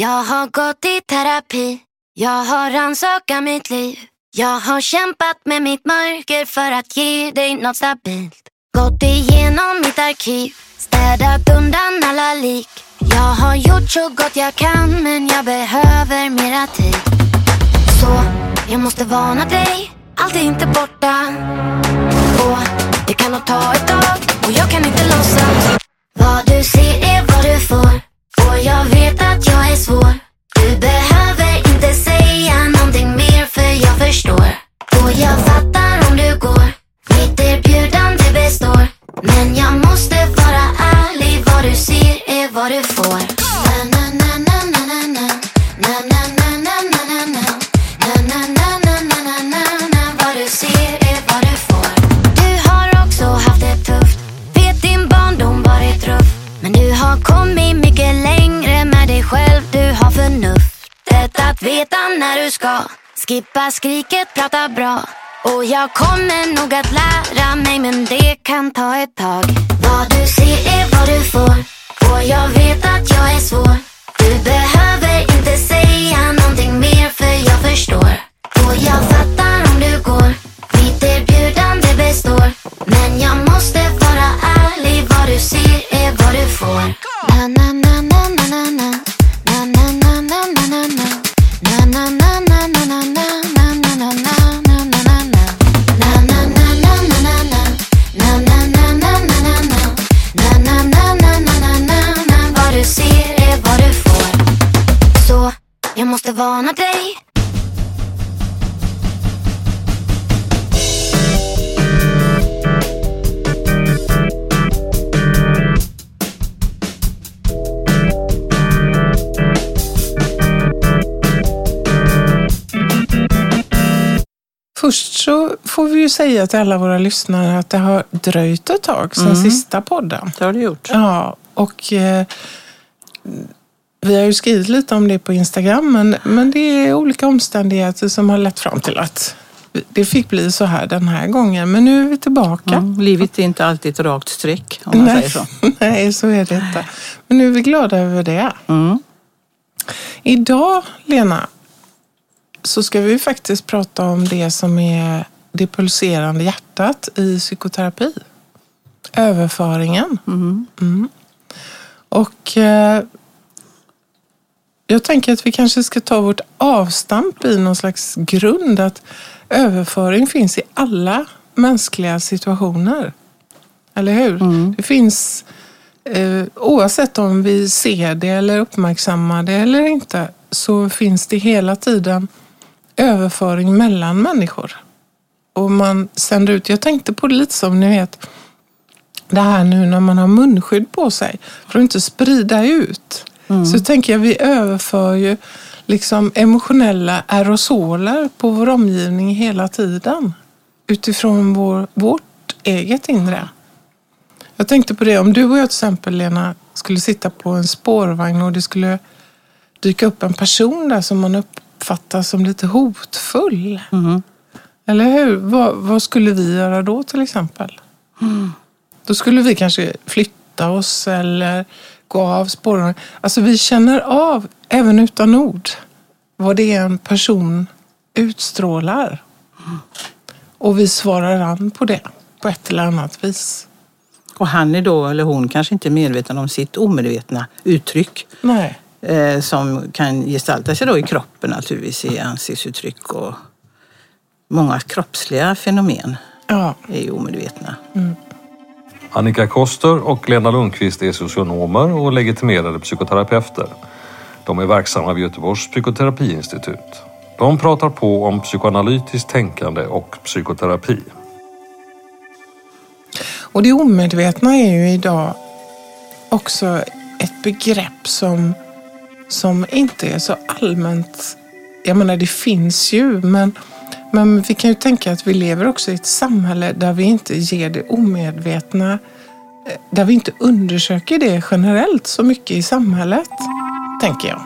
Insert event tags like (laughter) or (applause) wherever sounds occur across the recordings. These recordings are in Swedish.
Jag har gått i terapi. Jag har rannsakat mitt liv. Jag har kämpat med mitt mörker för att ge dig något stabilt. Gått igenom mitt arkiv. Städat undan alla lik. Jag har gjort så gott jag kan men jag behöver mera tid. Så jag måste varna dig. Allt är inte borta. Och det kan nog ta ett tag. Och jag kan inte låtsas. Vad du ser är vad du får. Jag vet att jag är svår. Du behöver inte säga någonting mer för jag förstår. Och jag fattar om du går. Mitt erbjudande består. Men jag måste vara ärlig. Vad du ser är vad du får. Na, na, na, na, na. Na, na, na, na, har kommit mycket längre med dig själv. Du har förnuftet att veta när du ska. Skippa skriket, prata bra. Och jag kommer nog att lära mig men det kan ta ett tag. Vad du ser är vad du får. Och jag vet att jag är svår. Du behöver inte säga någonting mer för jag förstår. Och jag fattar om du går. Mitt erbjudande består. Men jag måste vara ärlig. Vad du ser är vad du får. Na, na, na, na, na, na, na. Na, na, na, na, na, na, na. Na, na, na, na, na, na, na. Na, na, na, så får vi ju säga till alla våra lyssnare att det har dröjt ett tag sedan Mm. sista podden. Det har du gjort. Ja, och eh, vi har ju skrivit lite om det på Instagram, men, men det är olika omständigheter som har lett fram till att det fick bli så här den här gången. Men nu är vi tillbaka. Mm. Livet är inte alltid ett rakt streck om man Nej. säger så. (laughs) Nej, så är det inte. Men nu är vi glada över det. Mm. Idag, Lena, så ska vi faktiskt prata om det som är det pulserande hjärtat i psykoterapi. Överföringen. Mm. Och eh, jag tänker att vi kanske ska ta vårt avstamp i någon slags grund att överföring finns i alla mänskliga situationer. Eller hur? Det finns eh, oavsett om vi ser det eller uppmärksammar det eller inte så finns det hela tiden överföring mellan människor. Och man sänder ut, jag tänkte på det lite som ni vet, det här nu när man har munskydd på sig för att inte sprida ut. Så tänker jag, vi överför ju liksom emotionella aerosoler på vår omgivning hela tiden. Utifrån vår, vårt eget inre. Jag tänkte på det, om du och jag till exempel Lena skulle sitta på en spårvagn och det skulle dyka upp en person där som man uppfattar som lite hotfull. Eller hur? Vad, vad skulle vi göra då till exempel? Då skulle vi kanske flytta oss eller gå av spårvagnen. Alltså vi känner av, även utan ord, vad det är en person utstrålar. Och vi svarar an på det på ett eller annat vis. Och han är då, eller hon, kanske inte medveten om sitt omedvetna uttryck Nej. Eh, som kan gestalta sig då i kroppen naturligtvis, i ansiktsuttryck och många kroppsliga fenomen Ja. är ju omedvetna. Annika Koster och Lena Lundqvist är socionomer och legitimerade psykoterapeuter. De är verksamma vid Göteborgs psykoterapiinstitut. De pratar på om psykoanalytiskt tänkande och psykoterapi. Och det omedvetna är ju idag också ett begrepp som, som inte är så allmänt. Jag menar, det finns ju, men, men vi kan ju tänka att vi lever också i ett samhälle där vi inte ger det omedvetna, där vi inte undersöker det generellt så mycket i samhället, tänker jag.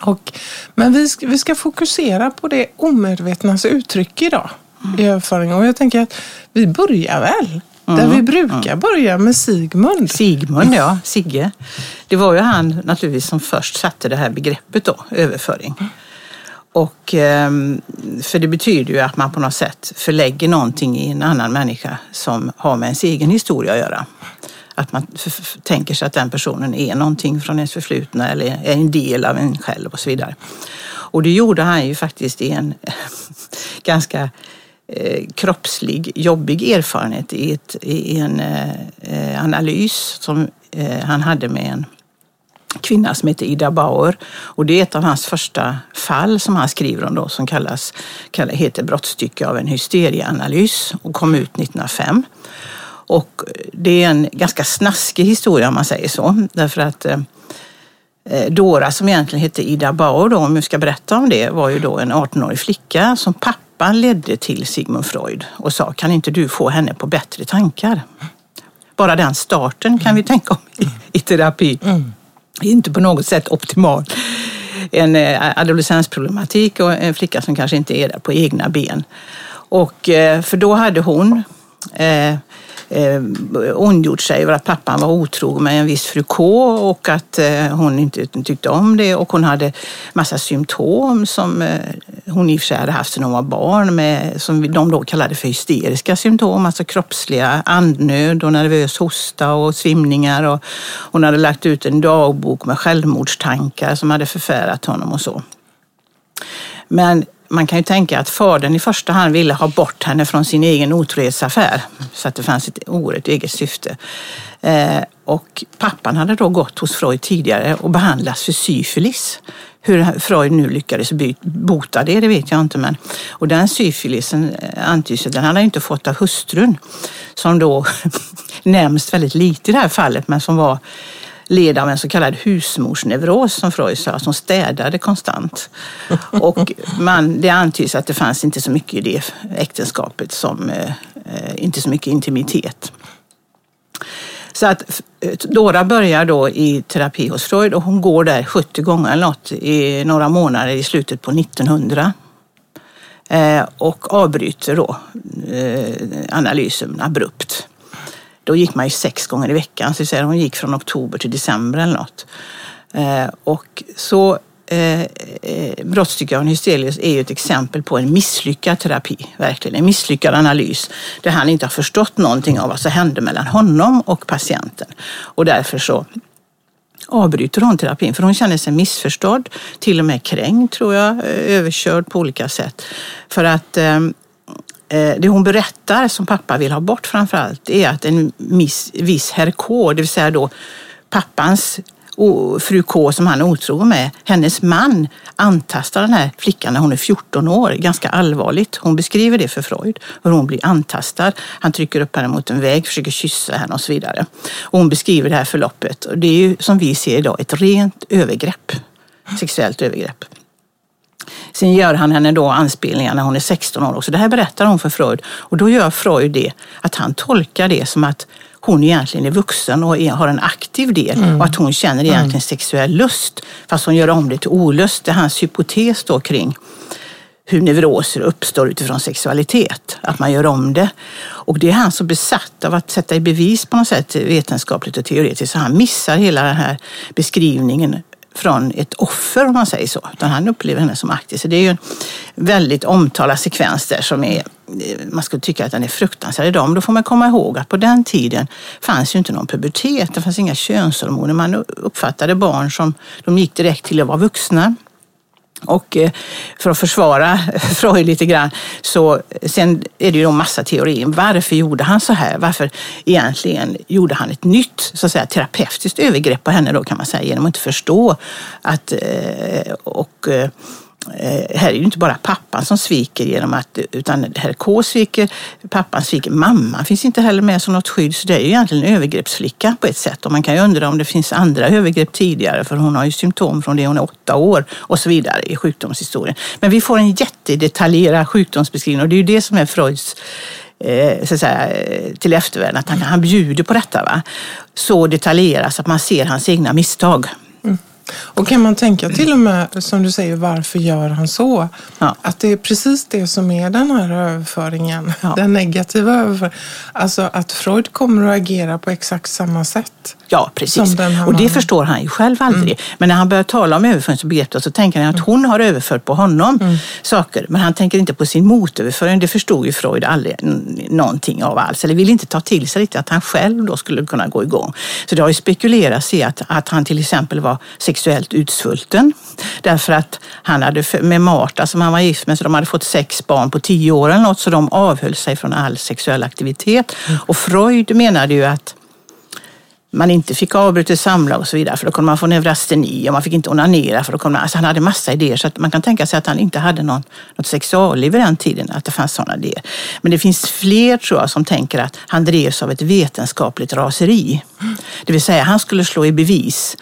Och, men vi ska, vi ska fokusera på det omedvetnas uttryck idag i överföring. Och jag tänker att vi börjar väl Där vi brukar börja med Sigmund. Sigmund, ja. Sigge. Det var ju han naturligtvis som först satte det här begreppet då, överföring. Och, ehm, för det betyder ju att man på något sätt förlägger någonting i en annan människa som har med ens egen historia att göra. Att man tänker sig att den personen är någonting från ens förflutna eller är en del av en själv och så vidare. Och det gjorde han ju faktiskt i en (laughs) ganska eh, kroppslig, jobbig erfarenhet i, ett, i en eh, eh, analys som eh, han hade med en kvinna som heter Ida Bauer. Och det är ett av hans första fall som han skriver om då, som kallas, kallas, heter Brottstycke av en hysterieanalys och kom ut 1905. Och det är en ganska snaskig historia om man säger så. Därför att eh, eh, Dora som egentligen hette Ida Bauer, då, om jag ska berätta om det, var ju då en 18-årig flicka som pappa pappan ledde till Sigmund Freud och sa, kan inte du få henne på bättre tankar? Bara den starten kan vi tänka om i, i terapi. Mm inte på något sätt optimal. En eh, adolescensproblematik och en flicka som kanske inte är där på egna ben. Och, eh, för då hade hon eh, eh, ondgjort sig över att pappan var otrogen med en viss fru K och att eh, hon inte tyckte om det. Och hon hade massa symptom som eh, hon i och för sig hade haft sedan hon var barn, med, som de då kallade för hysteriska symptom, alltså kroppsliga andnöd och nervös hosta och svimningar. Och hon hade lagt ut en dagbok med självmordstankar som hade förfärat honom och så. Men man kan ju tänka att fadern i första hand ville ha bort henne från sin egen otrohetsaffär. Så att det fanns ett oerhört eget syfte. Eh, och pappan hade då gått hos Freud tidigare och behandlats för syfilis. Hur Freud nu lyckades bota det, det vet jag inte. Men, och den syfilisen eh, antyds den hade han inte fått av hustrun. Som då (laughs) nämns väldigt lite i det här fallet, men som var led av en så kallad husmorsneuros som Freud sa, som städade konstant. Och man, det antyds att det fanns inte så mycket i det äktenskapet som eh, inte så mycket intimitet. Så att eh, Dora börjar då i terapi hos Freud och hon går där 70 gånger eller något i några månader i slutet på 1900. Eh, och avbryter då eh, analysen abrupt. Då gick man ju sex gånger i veckan, så säga, hon gick från oktober till december eller något. Eh, och så eh, eh hysterius är ju ett exempel på en misslyckad terapi, verkligen. En misslyckad analys där han inte har förstått någonting av vad som hände mellan honom och patienten. Och därför så avbryter hon terapin för hon känner sig missförstådd, till och med kränkt tror jag, eh, överkörd på olika sätt. För att Eh, Eh, det hon berättar, som pappa vill ha bort framför allt, är att en miss, viss herr K, det vill säga då pappans fru K som han är otrogen med, hennes man antastar den här flickan när hon är 14 år, ganska allvarligt. Hon beskriver det för Freud, hur hon blir antastad. Han trycker upp henne mot en vägg, försöker kyssa henne och så vidare. Och hon beskriver det här förloppet. Och det är ju som vi ser idag ett rent övergrepp, sexuellt övergrepp. Sen gör han henne då anspelningar när hon är 16 år också. Det här berättar hon för Freud och då gör Freud det att han tolkar det som att hon egentligen är vuxen och har en aktiv del mm. och att hon känner egentligen mm. sexuell lust. Fast hon gör om det till olust. Det är hans hypotes då kring hur neuroser uppstår utifrån sexualitet. Att man gör om det. Och det är han så besatt av att sätta i bevis på något sätt vetenskapligt och teoretiskt så han missar hela den här beskrivningen från ett offer om man säger så. Utan han upplever henne som aktiv. Så det är ju en väldigt omtalad sekvens där som är, eh, man skulle tycka att den är fruktansvärd idag. Men då får man komma ihåg att på den tiden fanns ju inte någon pubertet. Det fanns inga könshormoner. Man uppfattade barn som, de gick direkt till att vara vuxna. Och eh, för att försvara (laughs) Freud lite grann, så sen är det ju en massa teorier. Varför gjorde han så här? Varför egentligen gjorde han ett nytt så att säga, terapeutiskt övergrepp på henne då kan man säga genom att inte förstå att eh, och eh, Eh, här är det inte bara pappan som sviker genom att, utan herr K sviker, pappan sviker, mamman finns inte heller med som något skydd. Så det är ju egentligen en övergreppsflicka på ett sätt. Och man kan ju undra om det finns andra övergrepp tidigare, för hon har ju symptom från det hon är åtta år och så vidare i sjukdomshistorien. Men vi får en jättedetaljerad sjukdomsbeskrivning och det är ju det som är Freuds eh, så att säga, till eftervärlden, att han, han bjuder på detta. Va? Så detaljerat så att man ser hans egna misstag. Mm. Och kan man tänka till och med, som du säger, varför gör han så? Ja. Att det är precis det som är den här överföringen, Ja. den negativa överföringen. Alltså att Freud kommer att agera på exakt samma sätt. Ja, precis. Och det förstår han ju själv aldrig. Men när han börjar tala om överföringsbegreppet så tänker han att hon har överfört på honom saker. Men han tänker inte på sin motöverföring. Det förstod ju Freud aldrig någonting av alls. Eller vill inte ta till sig riktigt att han själv då skulle kunna gå igång. Så det har ju spekulerats i att, att han till exempel var sexuellt utsvulten. Därför att han hade, med Marta som han var gift med, så de hade fått sex barn på tio år eller något. Så de avhöll sig från all sexuell aktivitet. Och Freud menade ju att man inte fick avbryta samlag och så vidare för då kunde man få neurasteni och man fick inte onanera för då kunde man, alltså han hade massa idéer så att man kan tänka sig att han inte hade någon, något sexualliv i den tiden, att det fanns sådana idéer. Men det finns fler tror jag som tänker att han drevs av ett vetenskapligt raseri. Det vill säga han skulle slå i bevis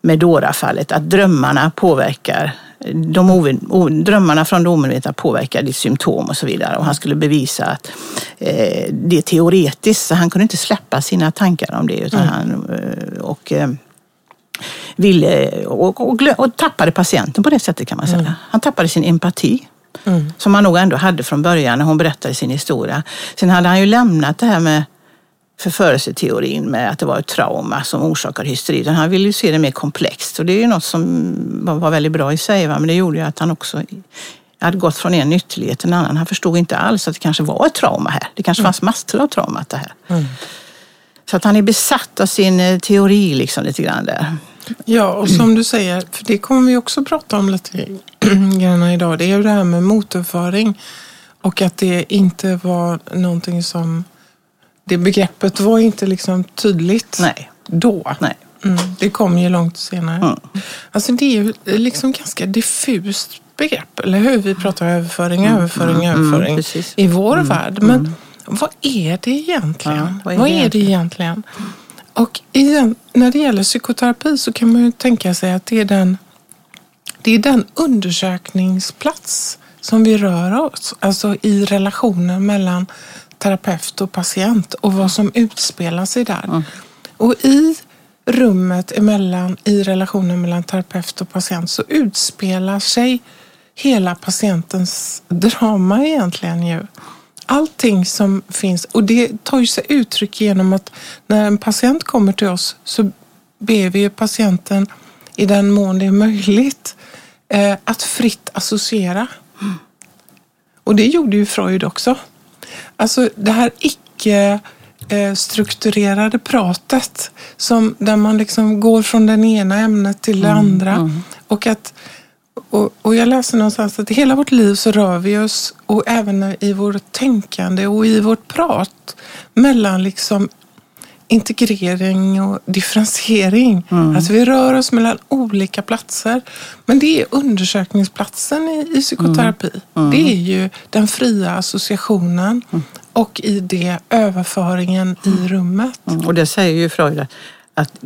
med Dora-fallet att drömmarna påverkar de o, drömmarna från det omedvetna påverkar ditt symptom och så vidare. Och han skulle bevisa att eh, det är teoretiskt, så han kunde inte släppa sina tankar om det. Utan han, eh, och, eh, ville, och, och, och tappade patienten på det sättet kan man säga. Han tappade sin empati. Som han nog ändå hade från början när hon berättade sin historia. Sen hade han ju lämnat det här med förförelseteorin med att det var ett trauma som orsakar hysteri. Utan han ville ju se det mer komplext och det är ju något som var väldigt bra i sig. Va? Men det gjorde ju att han också hade gått från en ytterlighet till en annan. Han förstod inte alls att det kanske var ett trauma här. Det kanske fanns massor av traumat det här. Så att han är besatt av sin eh, teori liksom lite grann där. Ja, och som du säger, för det kommer vi också prata om lite (clears throat) grann idag, det är ju det här med motorföring. Och att det inte var någonting som, det begreppet var inte liksom tydligt Nej. då. Nej. Mm, det kom ju långt senare. Mm. Alltså det är ju liksom ganska diffust begrepp, eller hur? Vi pratar överföring, överföring, överföring precis. i vår värld. Men vad är det egentligen? Ja, vad är, det egentligen? Och igen, när det gäller psykoterapi så kan man ju tänka sig att det är den, det är den undersökningsplats som vi rör oss, alltså i relationen mellan terapeut och patient och vad som utspelar sig där. Och i rummet emellan, i relationen mellan terapeut och patient så utspelar sig hela patientens drama egentligen ju. Allting som finns, och det tar ju sig uttryck genom att när en patient kommer till oss så ber vi ju patienten i den mån det är möjligt eh, att fritt associera. Och det gjorde ju Freud också. Alltså det här icke eh, strukturerade pratet som, där man liksom går från det ena ämnet till det andra. Och, att, och, och jag läser någonstans att i hela vårt liv så rör vi oss och även i vårt tänkande och i vårt prat mellan liksom integrering och differentiering. Att vi rör oss mellan olika platser. Men det är undersökningsplatsen i, i psykoterapi. Det är ju den fria associationen och i det överföringen i rummet. Mm, Och det säger ju Freud att-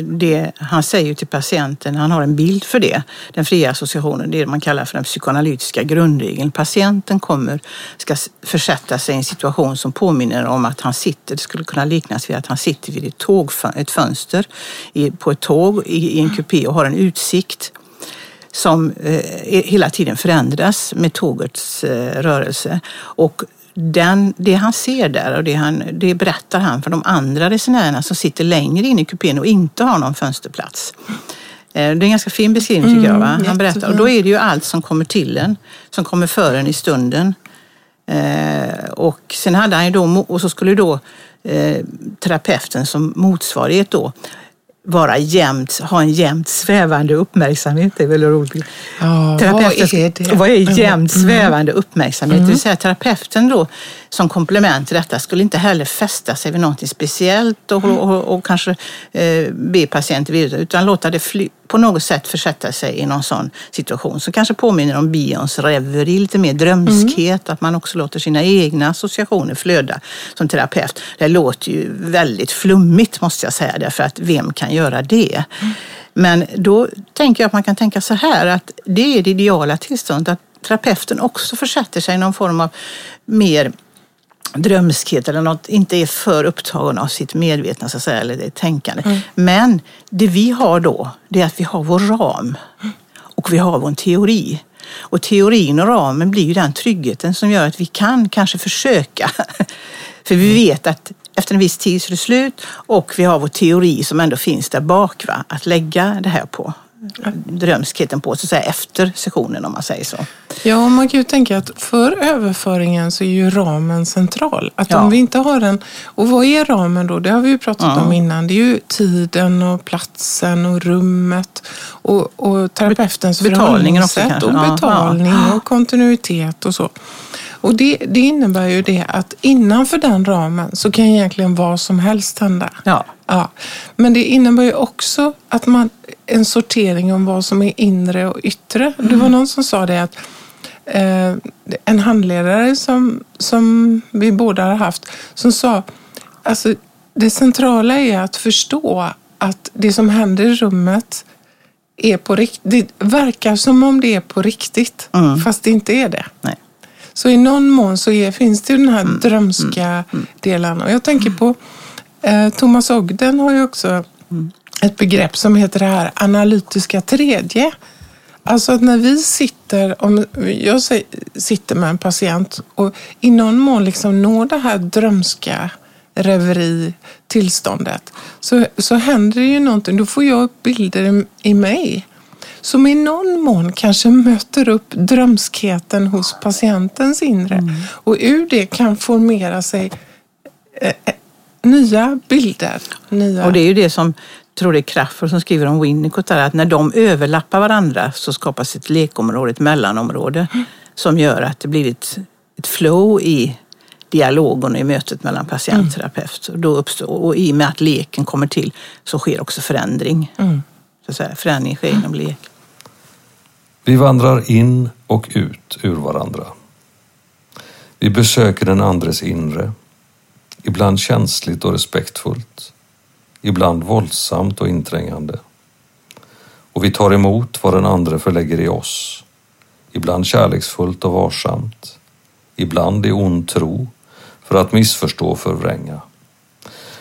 det, han säger till patienten, han har en bild för det, den fria associationen, det man kallar för den psykoanalytiska grundregeln. Patienten kommer, ska försätta sig i en situation som påminner om att han sitter, det skulle kunna liknas vid att han sitter vid ett, tåg, ett fönster på ett tåg i, i en kupé och har en utsikt som eh, hela tiden förändras med tågets eh, rörelse. Och den, det han ser där och det, han, det berättar han för de andra resenärerna som sitter längre in i kupén och inte har någon fönsterplats. Eh, Det är en ganska fin beskrivning tycker jag. Va? Han berättar. Och då är det ju allt som kommer till en, som kommer för en i stunden. Eh, och sen hade han ju då, och så skulle då eh, terapeuten som motsvarighet då vara jämt, ha en jämt svävande uppmärksamhet. Det är väldigt roligt. Terapeuten- vad är det? Vad är jämt svävande uppmärksamhet? Det vill säga terapeuten då som komplement till detta skulle inte heller fästa sig vid någonting speciellt och, och, och kanske eh, be patienten vidare utan låta det fly, på något sätt försätta sig i någon sån situation som kanske påminner om Bions reverie, lite mer drömskhet, att man också låter sina egna associationer flöda som terapeut. Det låter ju väldigt flummigt måste jag säga, därför att vem kan göra det? Men då tänker jag att man kan tänka så här att det är det ideala tillståndet att terapeuten också försätter sig i någon form av mer drömskhet eller något, inte är för upptagen av sitt medvetna så att säga, eller det tänkande. Mm. Men det vi har då, det är att vi har vår ram och vi har vår teori. Och teorin och ramen blir ju den tryggheten som gör att vi kan kanske försöka. (laughs) För vi vet att efter en viss tid så är det slut och vi har vår teori som ändå finns där bak, va? att lägga det här på drömskheten på, så att säga, efter sessionen om man säger så. Ja, man kan ju tänka att för överföringen så är ju ramen central. Att ja. om vi inte har den, och vad är ramen då? Det har vi ju pratat ja. om innan. Det är ju tiden och platsen och rummet och, och terapeutens Betalningen också kanske. och betalning ja. och kontinuitet och så. Och det, det, innebär ju det att innanför den ramen så kan egentligen vad som helst hända. Ja. Ja. Men det innebär ju också att man, en sortering om vad som är inre och yttre. Mm. Det var någon som sa det att eh, en handledare som, som vi båda har haft som sa alltså det centrala är att förstå att det som händer i rummet är på riktigt. Det verkar som om det är på riktigt, mm. fast det inte är det. Nej. Så i någon mån så är, finns det ju den här mm. drömska mm. mm. delen. Och jag tänker på eh, Thomas Ogden har ju också mm. Ett begrepp som heter det här analytiska tredje. Alltså att när vi sitter, om jag sitter med en patient och i någon mån liksom når det här drömska reveri tillståndet så, så händer det ju någonting. Då får jag upp bilder i mig som i någon mån kanske möter upp drömskheten hos patientens inre. Mm. Och ur det kan formera sig eh, eh, nya bilder. Nya... Och det är ju det som tror det är Crafoord som skriver om Winnicott, att när de överlappar varandra så skapas ett lekområde, ett mellanområde mm. som gör att det blir ett, ett flow i dialogen och i mötet mellan patient och terapeut. Och, då uppstår, och i och med att leken kommer till så sker också förändring. Mm. Så att säga, förändring sker inom lek. Vi vandrar in och ut ur varandra. Vi besöker den andres inre, ibland känsligt och respektfullt, ibland våldsamt och inträngande. Och vi tar emot vad den andre förlägger i oss, ibland kärleksfullt och varsamt, ibland i ond tro för att missförstå och förvränga.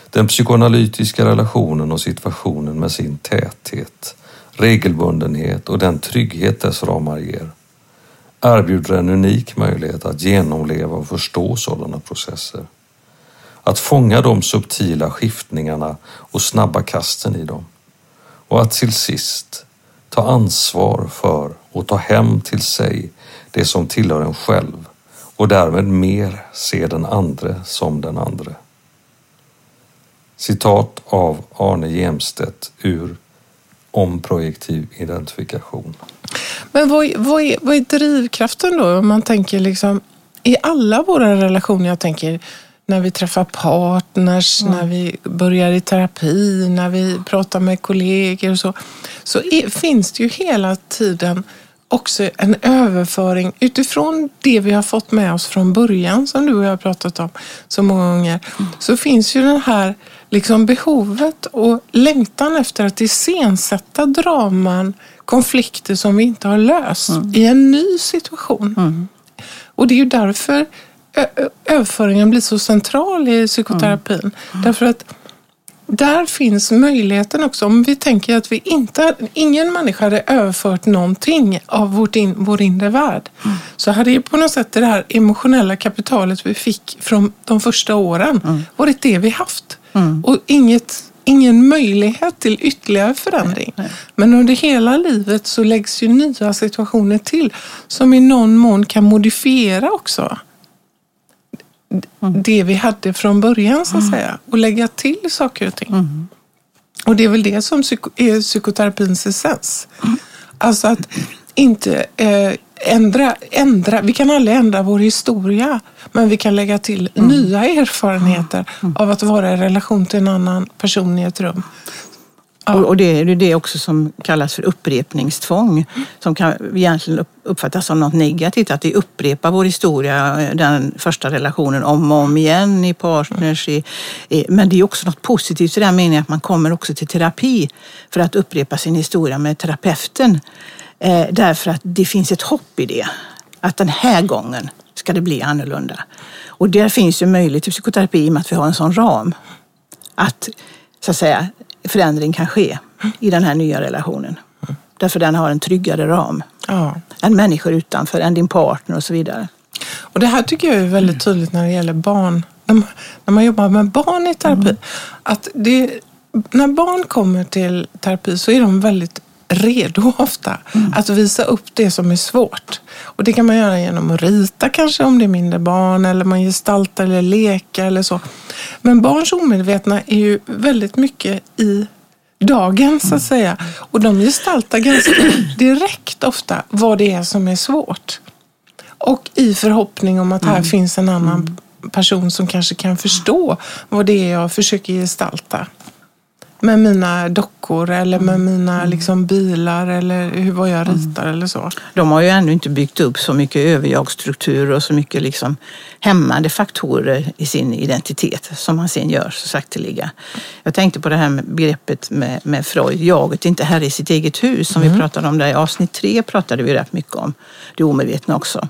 Den psykoanalytiska relationen och situationen med sin täthet regelbundenhet och den trygghet dess ramar ger erbjuder en unik möjlighet att genomleva och förstå sådana processer. Att fånga de subtila skiftningarna och snabba kasten i dem. Och att till sist ta ansvar för och ta hem till sig det som tillhör en själv och därmed mer se den andre som den andre. Citat av Arne Jemstedt ur om projektiv identifikation. Men vad, vad, är, vad är drivkraften då? Om man tänker liksom i alla våra relationer, jag tänker när vi träffar partners, mm. när vi börjar i terapi, när vi pratar med kollegor och så, så är, finns det ju hela tiden också en överföring utifrån det vi har fått med oss från början, som du och jag har pratat om så många gånger. Mm. Så finns ju den här liksom behovet och längtan efter att iscensätta draman, konflikter som vi inte har löst mm. i en ny situation. Mm. Och det är ju därför överföringen blir så central i psykoterapin. Mm. Därför att där finns möjligheten också. Om vi tänker att vi inte, ingen människa hade överfört någonting av vårt in, vår inre värld. Mm. Så hade ju på något sätt det här emotionella kapitalet vi fick från de första åren mm. varit det vi haft. Mm. Och inget, ingen möjlighet till ytterligare förändring. Nej, nej. Men under hela livet så läggs ju nya situationer till som i någon mån kan modifiera också mm. Det vi hade från början så att mm. säga och lägga till saker och ting. Mm. Och det är väl det som psyko är psykoterapins essens. Mm. Alltså att inte eh, ändra, ändra, vi kan aldrig ändra vår historia, men vi kan lägga till mm. nya erfarenheter mm. av att vara i relation till en annan person i ett rum. Ja. Och det är det också som kallas för upprepningstvång, som kan egentligen uppfattas som något negativt, att vi upprepar vår historia, eh, den första relationen om och om igen i partners. I, i, men det är också något positivt i den meningen att man kommer också till terapi för att upprepa sin historia med terapeuten. Eh, därför att det finns ett hopp i det. Att den här gången ska det bli annorlunda. Och där finns ju möjlighet till psykoterapi i och med att vi har en sån ram. Att, så att säga, förändring kan ske i den här nya relationen. Därför den har en tryggare ram Ja. än människor utanför, än din partner och så vidare. Och det här tycker jag är väldigt tydligt när det gäller barn. När man, när man jobbar med barn i terapi. Att det, när barn kommer till terapi så är de väldigt redo (laughs) ofta att visa upp det som är svårt. Och det kan man göra genom att rita kanske om det är mindre barn eller man gestaltar eller leka eller så. Men barns omedvetna är ju väldigt mycket i dagen så att säga. Och de gestaltar ganska (clears throat) direkt ofta vad det är som är svårt. Och i förhoppning om att här finns en annan person som kanske kan förstå vad det är jag försöker gestalta. Med mina dockor eller med mina liksom, bilar eller hur, vad jag ritar eller så. De har ju ännu inte byggt upp så mycket överjagsstrukturer och så mycket liksom hämmande faktorer i sin identitet som man sen gör så sakteliga. Jag tänkte på det här med begreppet med, med Freud, jaget inte herre i sitt eget hus som vi pratade om där i avsnitt tre pratade vi rätt mycket om det omedvetna också.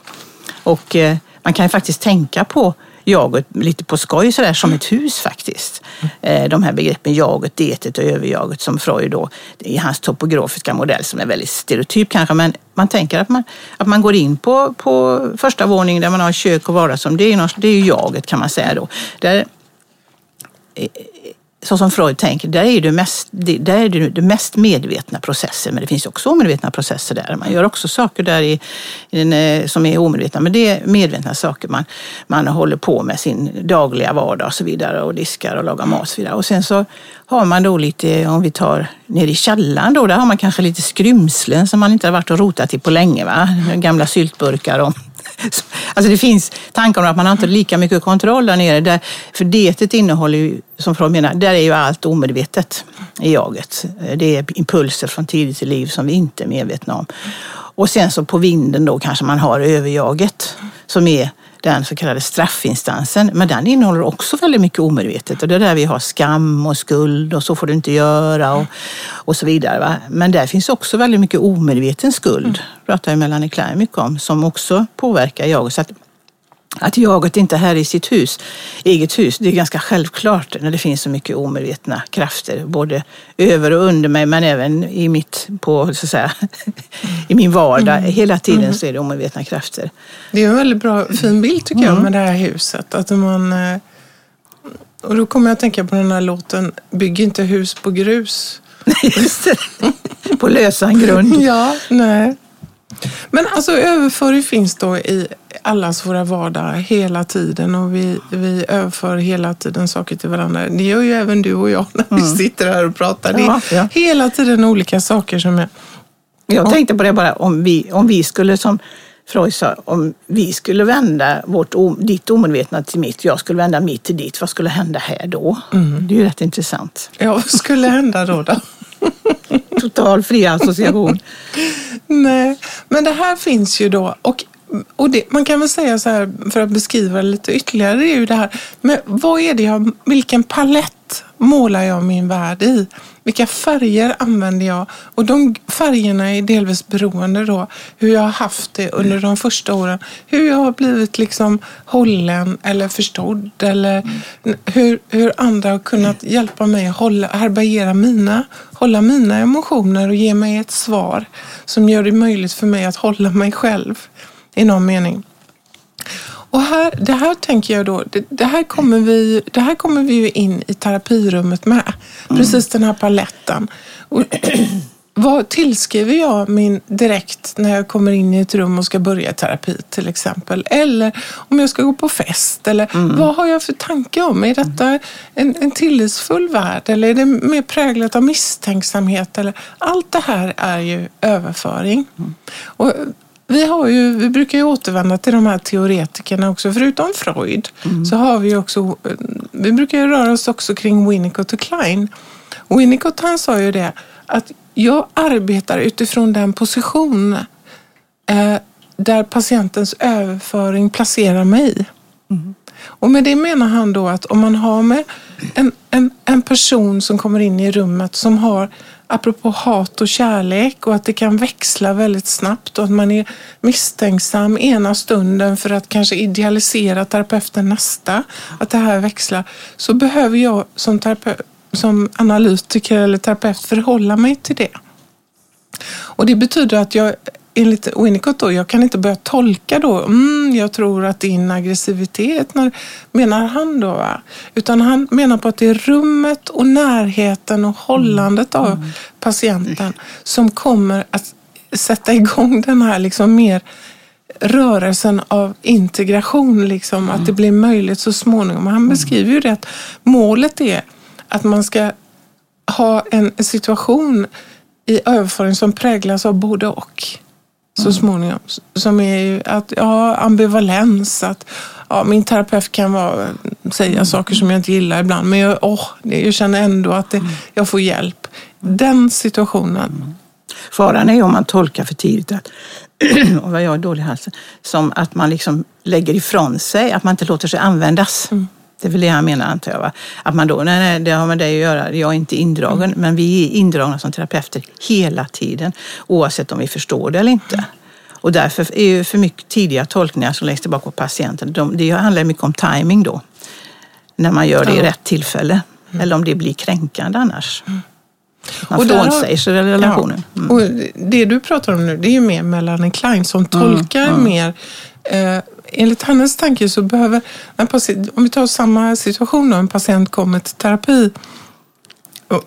Och eh, man kan ju faktiskt tänka på jaget lite på skoj sådär som ett hus faktiskt. Eh, de här begreppen jaget, detet och överjaget som Freud då i hans topografiska modell som är väldigt stereotyp kanske men man tänker att man, att man går in på, på första våningen där man har kök och vardagsrum. Det är, ju det är ju jaget kan man säga då. Där, så som Freud tänker, där är det mest, där är det, det mest medvetna processer, men det finns också omedvetna processer där. Man gör också saker där i, i den, eh, som är omedvetna, men det är medvetna saker man, man håller på med sin dagliga vardag och så vidare och diskar och lagar mat och så vidare. Och sen så har man då lite, om vi tar ner i källaren då, där har man kanske lite skrymslen som man inte har varit och rotat i på länge. Va? Gamla syltburkar och (laughs) Alltså det finns tankar om att man har inte lika mycket kontroll där nere. Där, för dietet innehåller ju, som Freud menar, där är ju allt omedvetet i jaget. Det är impulser från tidigt i liv som vi inte är medvetna om. Och sen så på vinden då kanske man har överjaget som är den så kallade straffinstansen. Men den innehåller också väldigt mycket omedvetet och det är där vi har skam och skuld och så får du inte göra och, och så vidare. Va? Men där finns också väldigt mycket omedveten skuld, pratar ju Melanie Klein mycket om, som också påverkar jaget. Så att, att jaget inte är här i sitt hus, eget hus, det är ganska självklart när det finns så mycket omedvetna krafter, både över och under mig men även i mitt, på, så att säga, (laughs) i min vardag. Hela tiden så är det omedvetna krafter. Det är en väldigt bra, fin bild tycker jag med det här huset. Att man, eh, och då kommer jag att tänka på den här låten Bygg inte hus på grus. (laughs) Just det. på lösan grund. (laughs) Ja, nej. Men alltså överföring finns då i allas våra vardag hela tiden och vi, vi överför hela tiden saker till varandra. Det gör ju även du och jag när vi sitter här och pratar. Det är Ja, hela tiden olika saker som är... Jag tänkte på det bara om vi, om vi skulle, som Freud sa, om vi skulle vända vårt, ditt omedvetna till mitt, jag skulle vända mitt till ditt, vad skulle hända här då? Det är ju rätt intressant. Ja, vad skulle hända då? då? (laughs) Total fri association. Nej, men det här finns ju då. Och, och det, man kan väl säga så här, för att beskriva lite ytterligare, det är ju det här. Men vad är det jag, vilken palett målar jag min värld i? Vilka färger använder jag? Och de färgerna är delvis beroende då hur jag har haft det under de första åren. Hur jag har blivit liksom hållen eller förstådd eller hur, hur andra har kunnat hjälpa mig att hålla, härbärgera mina, hålla mina emotioner och ge mig ett svar som gör det möjligt för mig att hålla mig själv i någon mening. Och här, det här tänker jag då, det, det, här kommer vi, det här kommer vi ju in i terapirummet med. Precis den här paletten. Och, (clears throat) vad tillskriver jag min direkt när jag kommer in i ett rum och ska börja terapi till exempel? Eller om jag ska gå på fest? Eller vad har jag för tanke om? Är detta en, en tillitsfull värld? Eller är det mer präglat av misstänksamhet? Eller, allt det här är ju överföring. Och vi, har ju, vi brukar ju återvända till de här teoretikerna också. Förutom Freud så har vi också, vi brukar ju röra oss också kring Winnicott och Klein. Winnicott han sa ju det att jag arbetar utifrån den position eh, där patientens överföring placerar mig. Och med det menar han då att om man har med en, en, en person som kommer in i rummet som har apropå hat och kärlek och att det kan växla väldigt snabbt och att man är misstänksam ena stunden för att kanske idealisera terapeuten nästa, att det här växlar, så behöver jag som, som analytiker eller terapeut förhålla mig till det. Och det betyder att jag enligt Winnicott då, jag kan inte börja tolka då, mm, jag tror att din aggressivitet, när, menar han då. Va? Utan han menar på att det är rummet och närheten och hållandet av mm. patienten som kommer att sätta igång den här liksom mer rörelsen av integration, liksom, mm. att det blir möjligt så småningom. Han mm. beskriver ju det att målet är att man ska ha en situation i överföring som präglas av både och så småningom. Som är att, ja, ambivalens, att ja, min terapeut kan vara, säga mm. saker som jag inte gillar ibland, men jag, åh, jag känner ändå att det, mm. jag får hjälp. Den situationen. Mm. Faran är om man tolkar för tidigt att, (clears throat) och vad jag är dålig i halsen, som att man liksom lägger ifrån sig, att man inte låter sig användas. Mm. Det är väl det han menar antar jag. Va? Att man då, nej, nej, det har med dig att göra, jag är inte indragen. Mm. Men vi är indragna som terapeuter hela tiden, oavsett om vi förstår det eller inte. Mm. Och därför är ju för mycket tidiga tolkningar som läggs tillbaka på patienten, de, det handlar mycket om timing då. När man gör det i rätt tillfälle. Mm. Eller om det blir kränkande annars. Mm. Man frånsäger sig relationen. Mm. Och det du pratar om nu, det är ju mer Melanie Klein som mm, tolkar mer eh, enligt hennes tanke så behöver, om vi tar samma situation då, en patient kommer till terapi,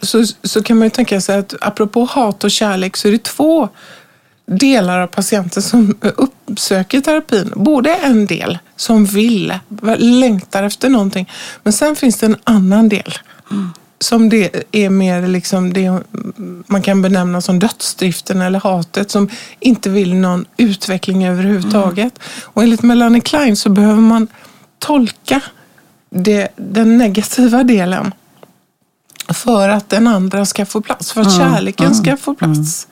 så, så kan man ju tänka sig att apropå hat och kärlek så är det två delar av patienten som uppsöker terapin. Både en del som vill, längtar efter någonting, men sen finns det en annan del mm som det är mer liksom det man kan benämna som dödsdriften eller hatet som inte vill någon utveckling överhuvudtaget. Mm. Och enligt Melanie Klein så behöver man tolka det, den negativa delen för att den andra ska få plats, för att mm. kärleken ska få plats.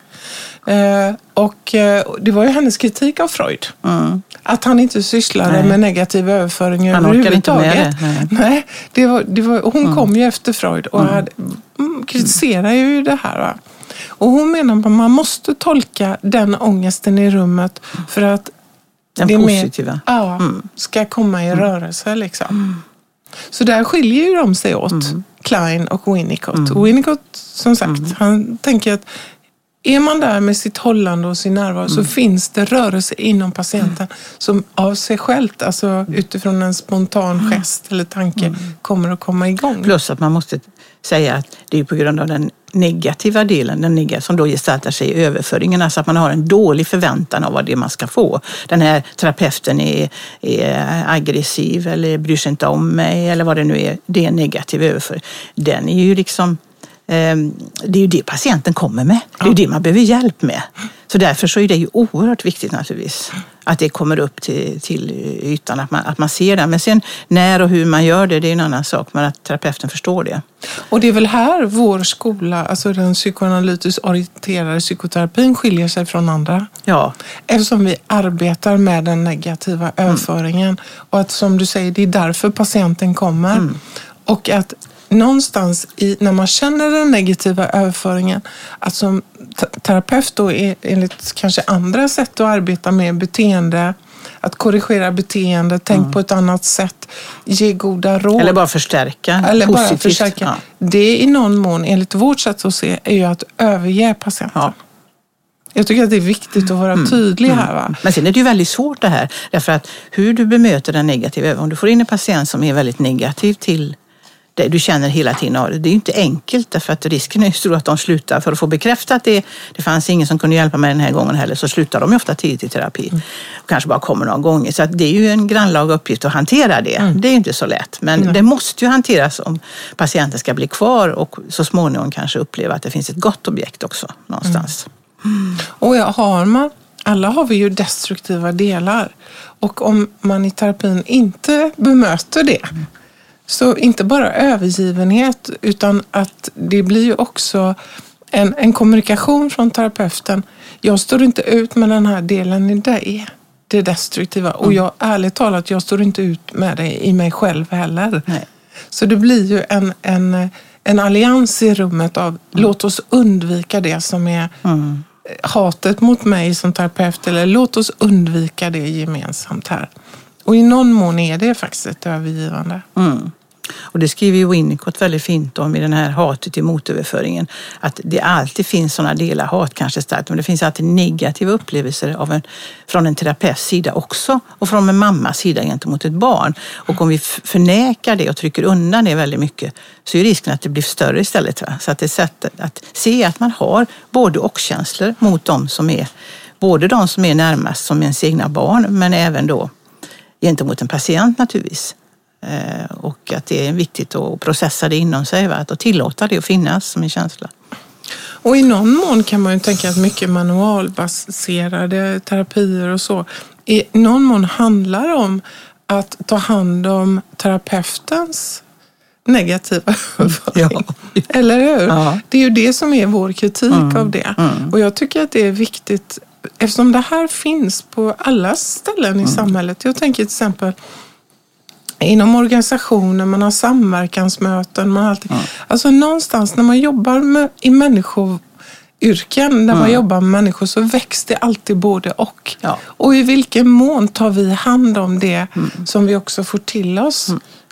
Eh, och eh, det var ju hennes kritik av Freud. Mm. Att han inte sysslade nej. med negativ överföring han överhuvudtaget. Inte med det. Nej. nej det var, det var, hon mm. kom ju efter Freud och mm. hade, mm, kritiserar ju det här. Va? Och hon menar att man måste tolka den ångesten i rummet för att den det positiva. Mer, ja, mm. ska komma i mm. rörelse. Liksom. Så där skiljer ju de sig åt, Klein och Winnicott. Winnicott, som sagt, han tänker att är man där med sitt hållande och sin närvaro mm. så finns det rörelse inom patienten mm. som av sig självt, alltså utifrån en spontan mm. gest eller tanke, mm. kommer att komma igång. Plus att man måste säga att det är på grund av den negativa delen, den negativa, som då gestaltar sig i överföringen, alltså att man har en dålig förväntan av vad det är man ska få. Den här terapeuten är, är aggressiv eller bryr sig inte om mig eller vad det nu är. Det är en negativ överföring. Den är ju liksom det är ju det patienten kommer med. Det är ju det man behöver hjälp med. Så därför så är det ju oerhört viktigt naturligtvis att det kommer upp till, till ytan, att man, att man ser det. Men sen när och hur man gör det, det är en annan sak, men att terapeuten förstår det. Och det är väl här vår skola, alltså den psykoanalytiskt orienterade psykoterapin skiljer sig från andra? Ja. Eftersom vi arbetar med den negativa mm. överföringen och att som du säger, det är därför patienten kommer. Mm. Och att någonstans i, när man känner den negativa överföringen, att som terapeut då enligt kanske andra sätt att arbeta med beteende, att korrigera beteende, tänk mm. på ett annat sätt, ge goda råd. Eller bara förstärka. Eller positivt. bara förstärka. Ja. Det i någon mån, enligt vårt sätt att se, är ju att överge patienten. Ja. Jag tycker att det är viktigt att vara mm. tydlig här. Va? Men sen är det ju väldigt svårt det här. Därför att hur du bemöter den negativa, om du får in en patient som är väldigt negativ till du känner hela tiden av det. Det är ju inte enkelt därför att risken är ju stor att de slutar. För att få bekräftat att det, det fanns ingen som kunde hjälpa mig den här gången heller så slutar de ju ofta tidigt i terapi. Mm. Och kanske bara kommer några gånger. Så det är ju en grannlaga uppgift att hantera det. Mm. Det är inte så lätt. Men mm. det måste ju hanteras om patienten ska bli kvar och så småningom kanske uppleva att det finns ett gott objekt också någonstans. Mm. Och ja, har man alla har vi ju destruktiva delar. Och om man i terapin inte bemöter det så inte bara övergivenhet utan att det blir ju också en, en kommunikation från terapeuten. Jag står inte ut med den här delen i dig, det destruktiva. Och mm. jag, ärligt talat, jag står inte ut med det i mig själv heller. Nej. Så det blir ju en, en, en allians i rummet av låt oss undvika det som är Mm. hatet mot mig som terapeut eller låt oss undvika det gemensamt här. Och i någon mån är det faktiskt ett övergivande. Mm. Och det skriver ju Winnicott väldigt fint om i den här hatet i motöverföringen. Att det alltid finns sådana delar, hat kanske starkt, men det finns alltid negativa upplevelser av en, från en terapeuts sida också och från en mammas sida gentemot ett barn. Och om vi förnekar det och trycker undan det väldigt mycket så är risken att det blir större istället. Va? Så att det är sätt att se att man har både och-känslor mot de som är, både de som är närmast som ens egna barn, men även då gentemot en patient naturligtvis. Eh, Och att det är viktigt att processa det inom sig, va? att tillåta det att finnas som en känsla. Och i någon mån kan man ju tänka att mycket manualbaserade terapier och så i någon mån handlar om att ta hand om terapeutens negativa överföring. (laughs) Ja. Eller hur? Ja. Det är ju det som är vår kritik av det. Och jag tycker att det är viktigt eftersom det här finns på alla ställen i samhället. Jag tänker till exempel inom organisationer, man har samverkansmöten. Man har alltid, Alltså någonstans när man jobbar med, i människoyrken, när man jobbar med människor så väcks det alltid både och. Ja. Och i vilken mån tar vi hand om det som vi också får till oss?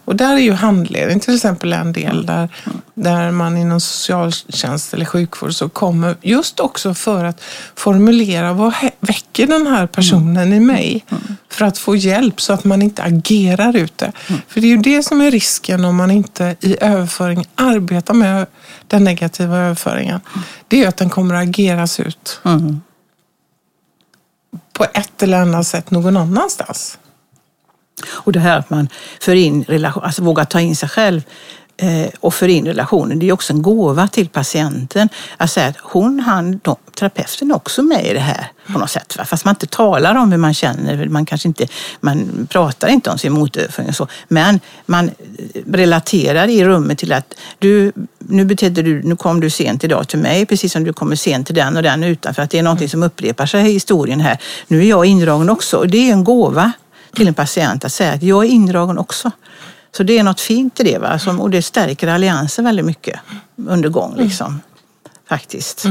Och där är ju handledning till exempel en del där, där man inom socialtjänst eller sjukvård så kommer just också för att formulera vad väcker den här personen i mig? För att få hjälp så att man inte agerar ut det. För det är ju det som är risken om man inte i överföring arbetar med den negativa överföringen. Det är ju att den kommer att ageras ut Mm. på ett eller annat sätt någon annanstans. Och det här att man för in relation, alltså vågar ta in sig själv eh, och för in relationen, det är också en gåva till patienten. Att säga att hon, han, de, terapeuten är också med i det här på något sätt. Va? Fast man inte talar om hur man känner, man kanske inte, man pratar inte om sin motöverföring och så. Men man relaterar i rummet till att du, nu betedde du, nu kom du sent idag till mig, precis som du kommer sent till den och den utanför. Att det är någonting som upprepar sig i historien här. Nu är jag indragen också och det är en gåva till en patient att säga att jag är indragen också. Så det är något fint i det va? Som, och det stärker alliansen väldigt mycket under gång liksom. Faktiskt.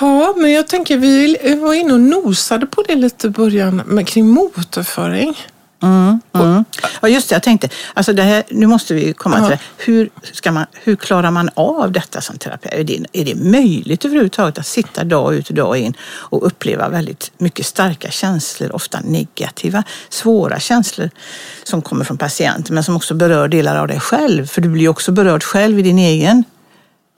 Ja, men jag tänker vi var inne och nosade på det lite i början med, kring motorföring. Mm, mm. Ja just det, jag tänkte, alltså det här, nu måste vi komma till det. Hur, ska man, hur klarar man av detta som terapeut? Är det, är det möjligt överhuvudtaget att sitta dag ut och dag in och uppleva väldigt mycket starka känslor, ofta negativa, svåra känslor som kommer från patienten men som också berör delar av dig själv? För du blir också berörd själv i din egen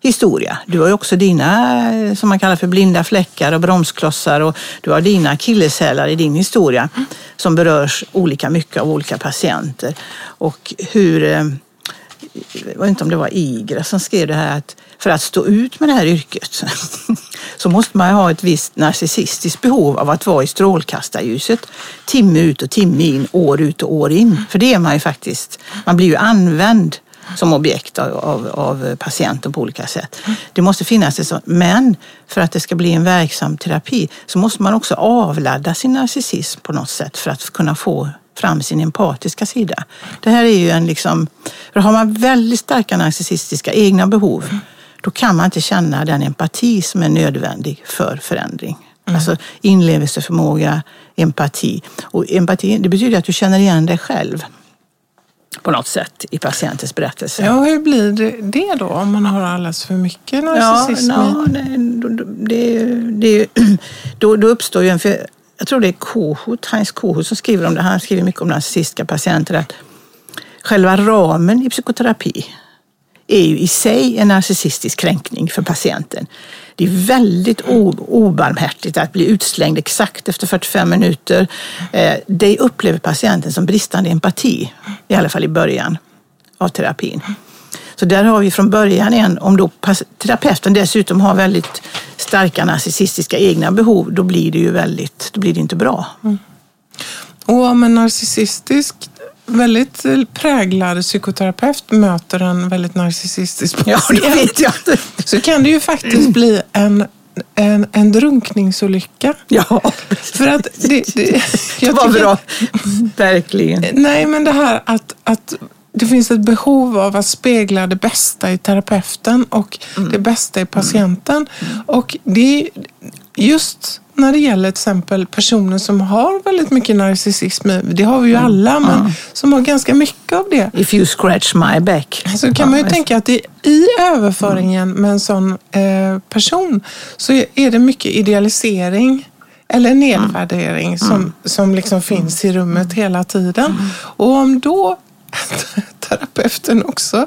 historia. Du har ju också dina, eh, som man kallar för blinda fläckar och bromsklossar och du har dina akilleshälar i din historia som berörs olika mycket av olika patienter. Och hur, eh, jag vet inte om det var Igra som skrev det här att för att stå ut med det här yrket (laughs) så måste man ha ett visst narcissistiskt behov av att vara i strålkastarljuset timme ut och timme in, år ut och år in. För det är man ju faktiskt. Man blir ju använd som objekt av, av, av patienten på olika sätt. Det måste finnas ett sånt. Men för att det ska bli en verksam terapi så måste man också avladda sin narcissism på något sätt för att kunna få fram sin empatiska sida. Det här är ju en liksom, för har man väldigt starka narcissistiska egna behov då kan man inte känna den empati som är nödvändig för förändring. Alltså inlevelseförmåga, empati. Och empati det betyder att du känner igen dig själv på något sätt i patientens berättelse. Ja, hur blir det, då om man har alldeles för mycket narcissism? Ja, i? nej, då- det, det, (clears throat) då, då uppstår ju en... För jag tror det är Kohut, Heinz Kohut som skriver om det. Han skriver mycket om narcissistiska patienter. Att själva ramen i psykoterapi är ju i sig en narcissistisk kränkning för patienten. Det är väldigt obarmhärtigt att bli utslängd exakt efter 45 minuter. Eh, Det upplever patienten som bristande empati, i alla fall i början av terapin. Så där har vi från början en, om då terapeuten dessutom har väldigt starka narcissistiska egna behov, då blir det ju väldigt, då blir det inte bra. Och om en narcissistisk, väldigt eh, präglad psykoterapeut möter en väldigt narcissistisk Ja, patient det vet jag inte. Så kan det ju faktiskt bli en, en, en drunkningsolycka. Ja, För att det, det, jag (laughs) var tycker- bra. Verkligen. Nej, men det här att, att det finns ett behov av att spegla det bästa i terapeuten och Mm. det bästa i patienten. Och det är just när det gäller till exempel personer som har väldigt mycket narcissism, det har vi ju Mm. alla, men som har ganska mycket av det. If you scratch my back. Så kan man ju Ja, tänka att i, i överföringen med en sån eh, person så är- det mycket idealisering eller nedvärdering som, som liksom finns i rummet hela tiden. Och om då (laughs) terapeuten också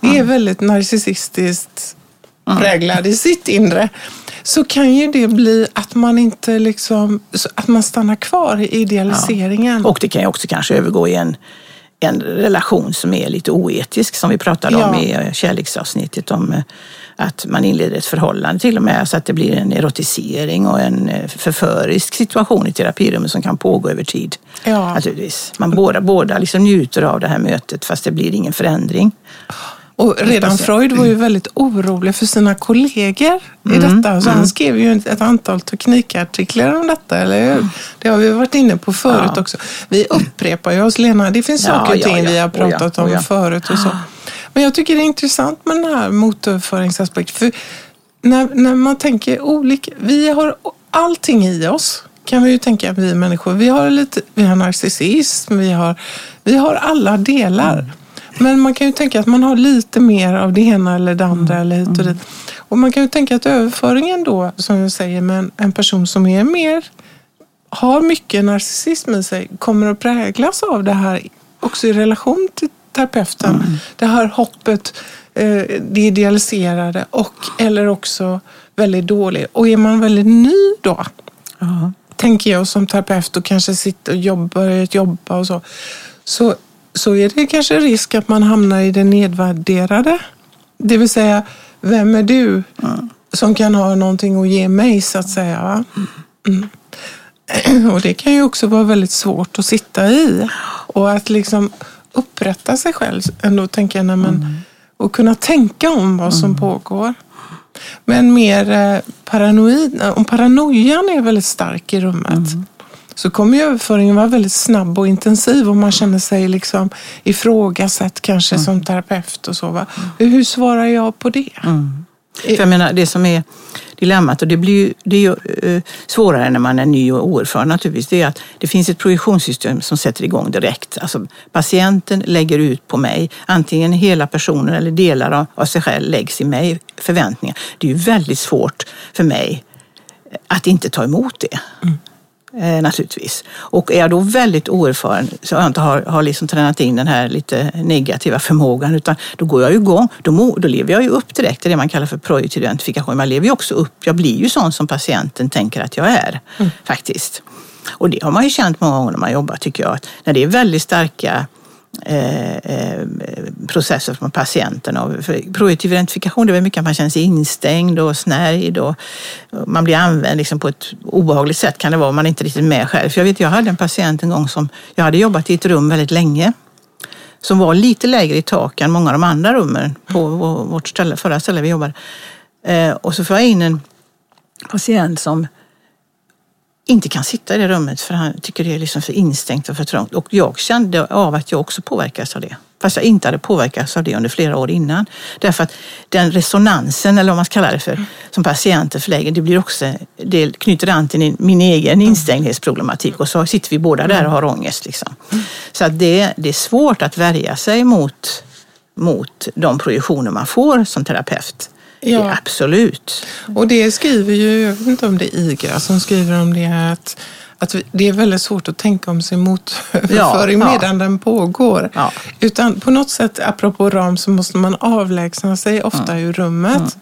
är väldigt narcissistiskt präglad i sitt inre så kan ju det bli att man inte liksom, att man stannar kvar i idealiseringen. Och det kan ju också kanske övergå i en, en relation som är lite oetisk som vi pratade om Ja. i eh, kärleksavsnittet om eh, att man inleder ett förhållande till och med så att det blir en erotisering och en eh, förförisk situation i terapirummet som kan pågå över tid. Ja. Naturligtvis. Man båda, båda liksom njuter av det här mötet fast det blir ingen förändring. Och redan. Freud var ju väldigt orolig för sina kollegor i Mm. detta. Så han skrev ju ett antal teknikartiklar om detta, eller hur? Det har vi varit inne på förut Mm. Ja. också. Vi upprepar ju oss, Lena. Det finns Ja, saker och ting ja. vi har pratat om förut och så. Men jag tycker det är intressant med den här motorföringsaspekten. För när, när man tänker olika, vi har allting i oss kan vi ju tänka vi människor. Vi har, lite, vi har narcissism, vi har, vi har alla delar. Men man kan ju tänka att man har lite mer av det ena eller det andra eller hit och dit. Och man kan ju tänka att överföringen då, som jag säger, med en, person som är mer, har mycket narcissism i sig, kommer att präglas av det här också i relation till terapeuten. Det här hoppet, eh, det idealiserade och eller också väldigt dålig. Och är man väldigt ny då, Ja. tänker jag som terapeut och kanske sitter och jobbar, jobba och så, så, så är det kanske risk att man hamnar i det nedvärderade. Det vill säga, vem är du som kan ha någonting att ge mig så att säga. Va? Mm. (clears throat) Och det kan ju också vara väldigt svårt att sitta i och att liksom upprätta sig själv ändå tänka nej, men, och kunna tänka om vad som pågår. Men mer eh, paranoid, om paranoian är väldigt stark i rummet så kommer ju överföringen vara väldigt snabb och intensiv om man känner sig liksom ifrågasatt kanske som terapeut och så. Va? Hur svarar jag på det? För jag menar, det som är dilemmat, och det blir ju, det är ju eh, svårare när man är ny och oerfaren naturligtvis, det är att det finns ett projektionssystem som sätter igång direkt. Alltså patienten lägger ut på mig, antingen hela personen eller delar av, av sig själv läggs i mig, förväntningar. Det är ju väldigt svårt för mig att inte ta emot det. Eh, naturligtvis. Och är jag då väldigt oerfaren så jag inte har, har liksom tränat in den här lite negativa förmågan utan då går jag ju igång. Då, då lever jag ju upp direkt i det man kallar för projektiv identifikation. Man lever ju också upp. Jag blir ju sån som patienten tänker att jag är faktiskt. Och det har man ju känt många gånger när man jobbar tycker jag. Att när det är väldigt starka Eh, eh, processer från patienten. Och för projektiv identifikation det är mycket att man känner sig instängd och snärjd och man blir använd liksom på ett obehagligt sätt kan det vara om man inte är riktigt med själv. För jag vet, jag hade en patient en gång som, jag hade jobbat i ett rum väldigt länge som var lite lägre i tak än många av de andra rummen på vårt ställe, förra ställe vi jobbade. Eh, och så får jag in en patient som inte kan sitta i det rummet för han tycker det är liksom för instängt och för trångt. Och jag kände av att jag också påverkas av det. Fast jag inte hade påverkats av det under flera år innan. Därför att den resonansen, eller vad man ska kalla det för, som patienten förlägger, det blir också, det knyter an till min egen instängdhetsproblematik och så sitter vi båda där och har ångest. Liksom. Så att det, det är svårt att värja sig mot, mot de projektioner man får som terapeut. Ja. absolut. Och det skriver ju, jag vet inte om det är IGRA som skriver om det, att, att det är väldigt svårt att tänka om sin motöverföring Ja, ja. medan den pågår. Ja. Utan på något sätt, apropå ram, så måste man avlägsna sig ofta ur rummet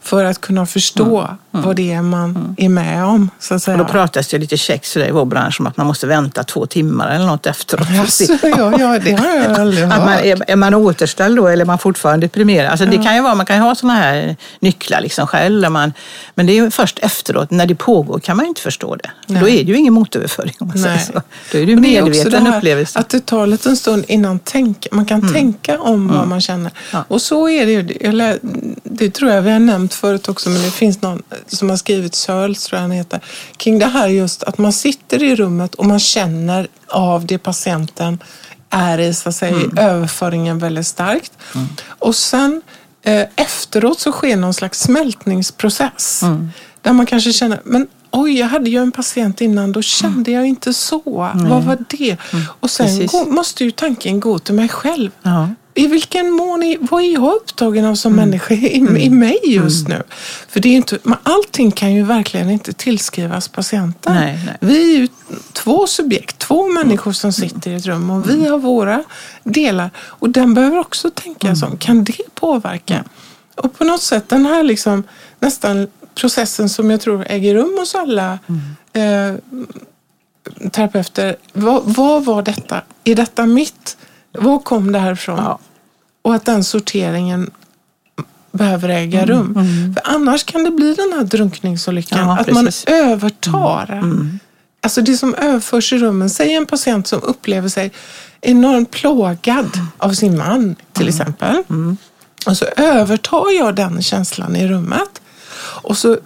för att kunna förstå vad det är man är med om. Så att säga. Och då pratas det lite käckt i vår bransch om att man måste vänta två timmar eller något efteråt. Jaså, ja, ja, det har jag (laughs) aldrig Att man, hört. är, är man återställd då eller är man fortfarande deprimerad? Alltså det kan ju vara, man kan ju ha sådana här nycklar liksom själv. Där man, men det är ju först efteråt, när det pågår, kan man ju inte förstå det. Nej. Då är det ju ingen motöverföring om man säger så. Då är det ju medveten det här upplevelse. Att det tar en liten stund innan tänk, man kan tänka om vad man känner. Ja. Och så är det ju. Det tror jag vi har nämnt förut också, men det finns någon som har skrivit, Searles tror jag han heter, kring det här just att man sitter i rummet och man känner av det patienten är i så att säga, överföringen väldigt starkt. Och sen eh, efteråt så sker någon slags smältningsprocess. Där man kanske känner, men oj, jag hade ju en patient innan, då kände jag inte så. Vad var det? Och sen Precis. gå, måste ju tanken gå till mig själv. Ja. I vilken mån är, vad är jag upptagen av som människa i, i mig just nu? För det är inte, men allting kan ju verkligen inte tillskrivas patienten. Nej, nej. Vi är ju två subjekt, två människor som sitter i ett rum och vi har våra delar. Och den behöver också tänka som, kan det påverka? Och på något sätt den här liksom, nästan processen som jag tror äger rum hos alla eh, terapeuter. Vad, vad var detta? Är detta mitt? Var kom det här ifrån? Ja. Och att den sorteringen behöver äga Mm, rum. För annars kan det bli den här drunkningsolyckan. Ja, att man precis. Mm, övertar. Alltså det som överförs i rummen. Säg en patient som upplever sig enormt plågad Mm. av sin man till exempel. Och så övertar jag den känslan i rummet. Och så,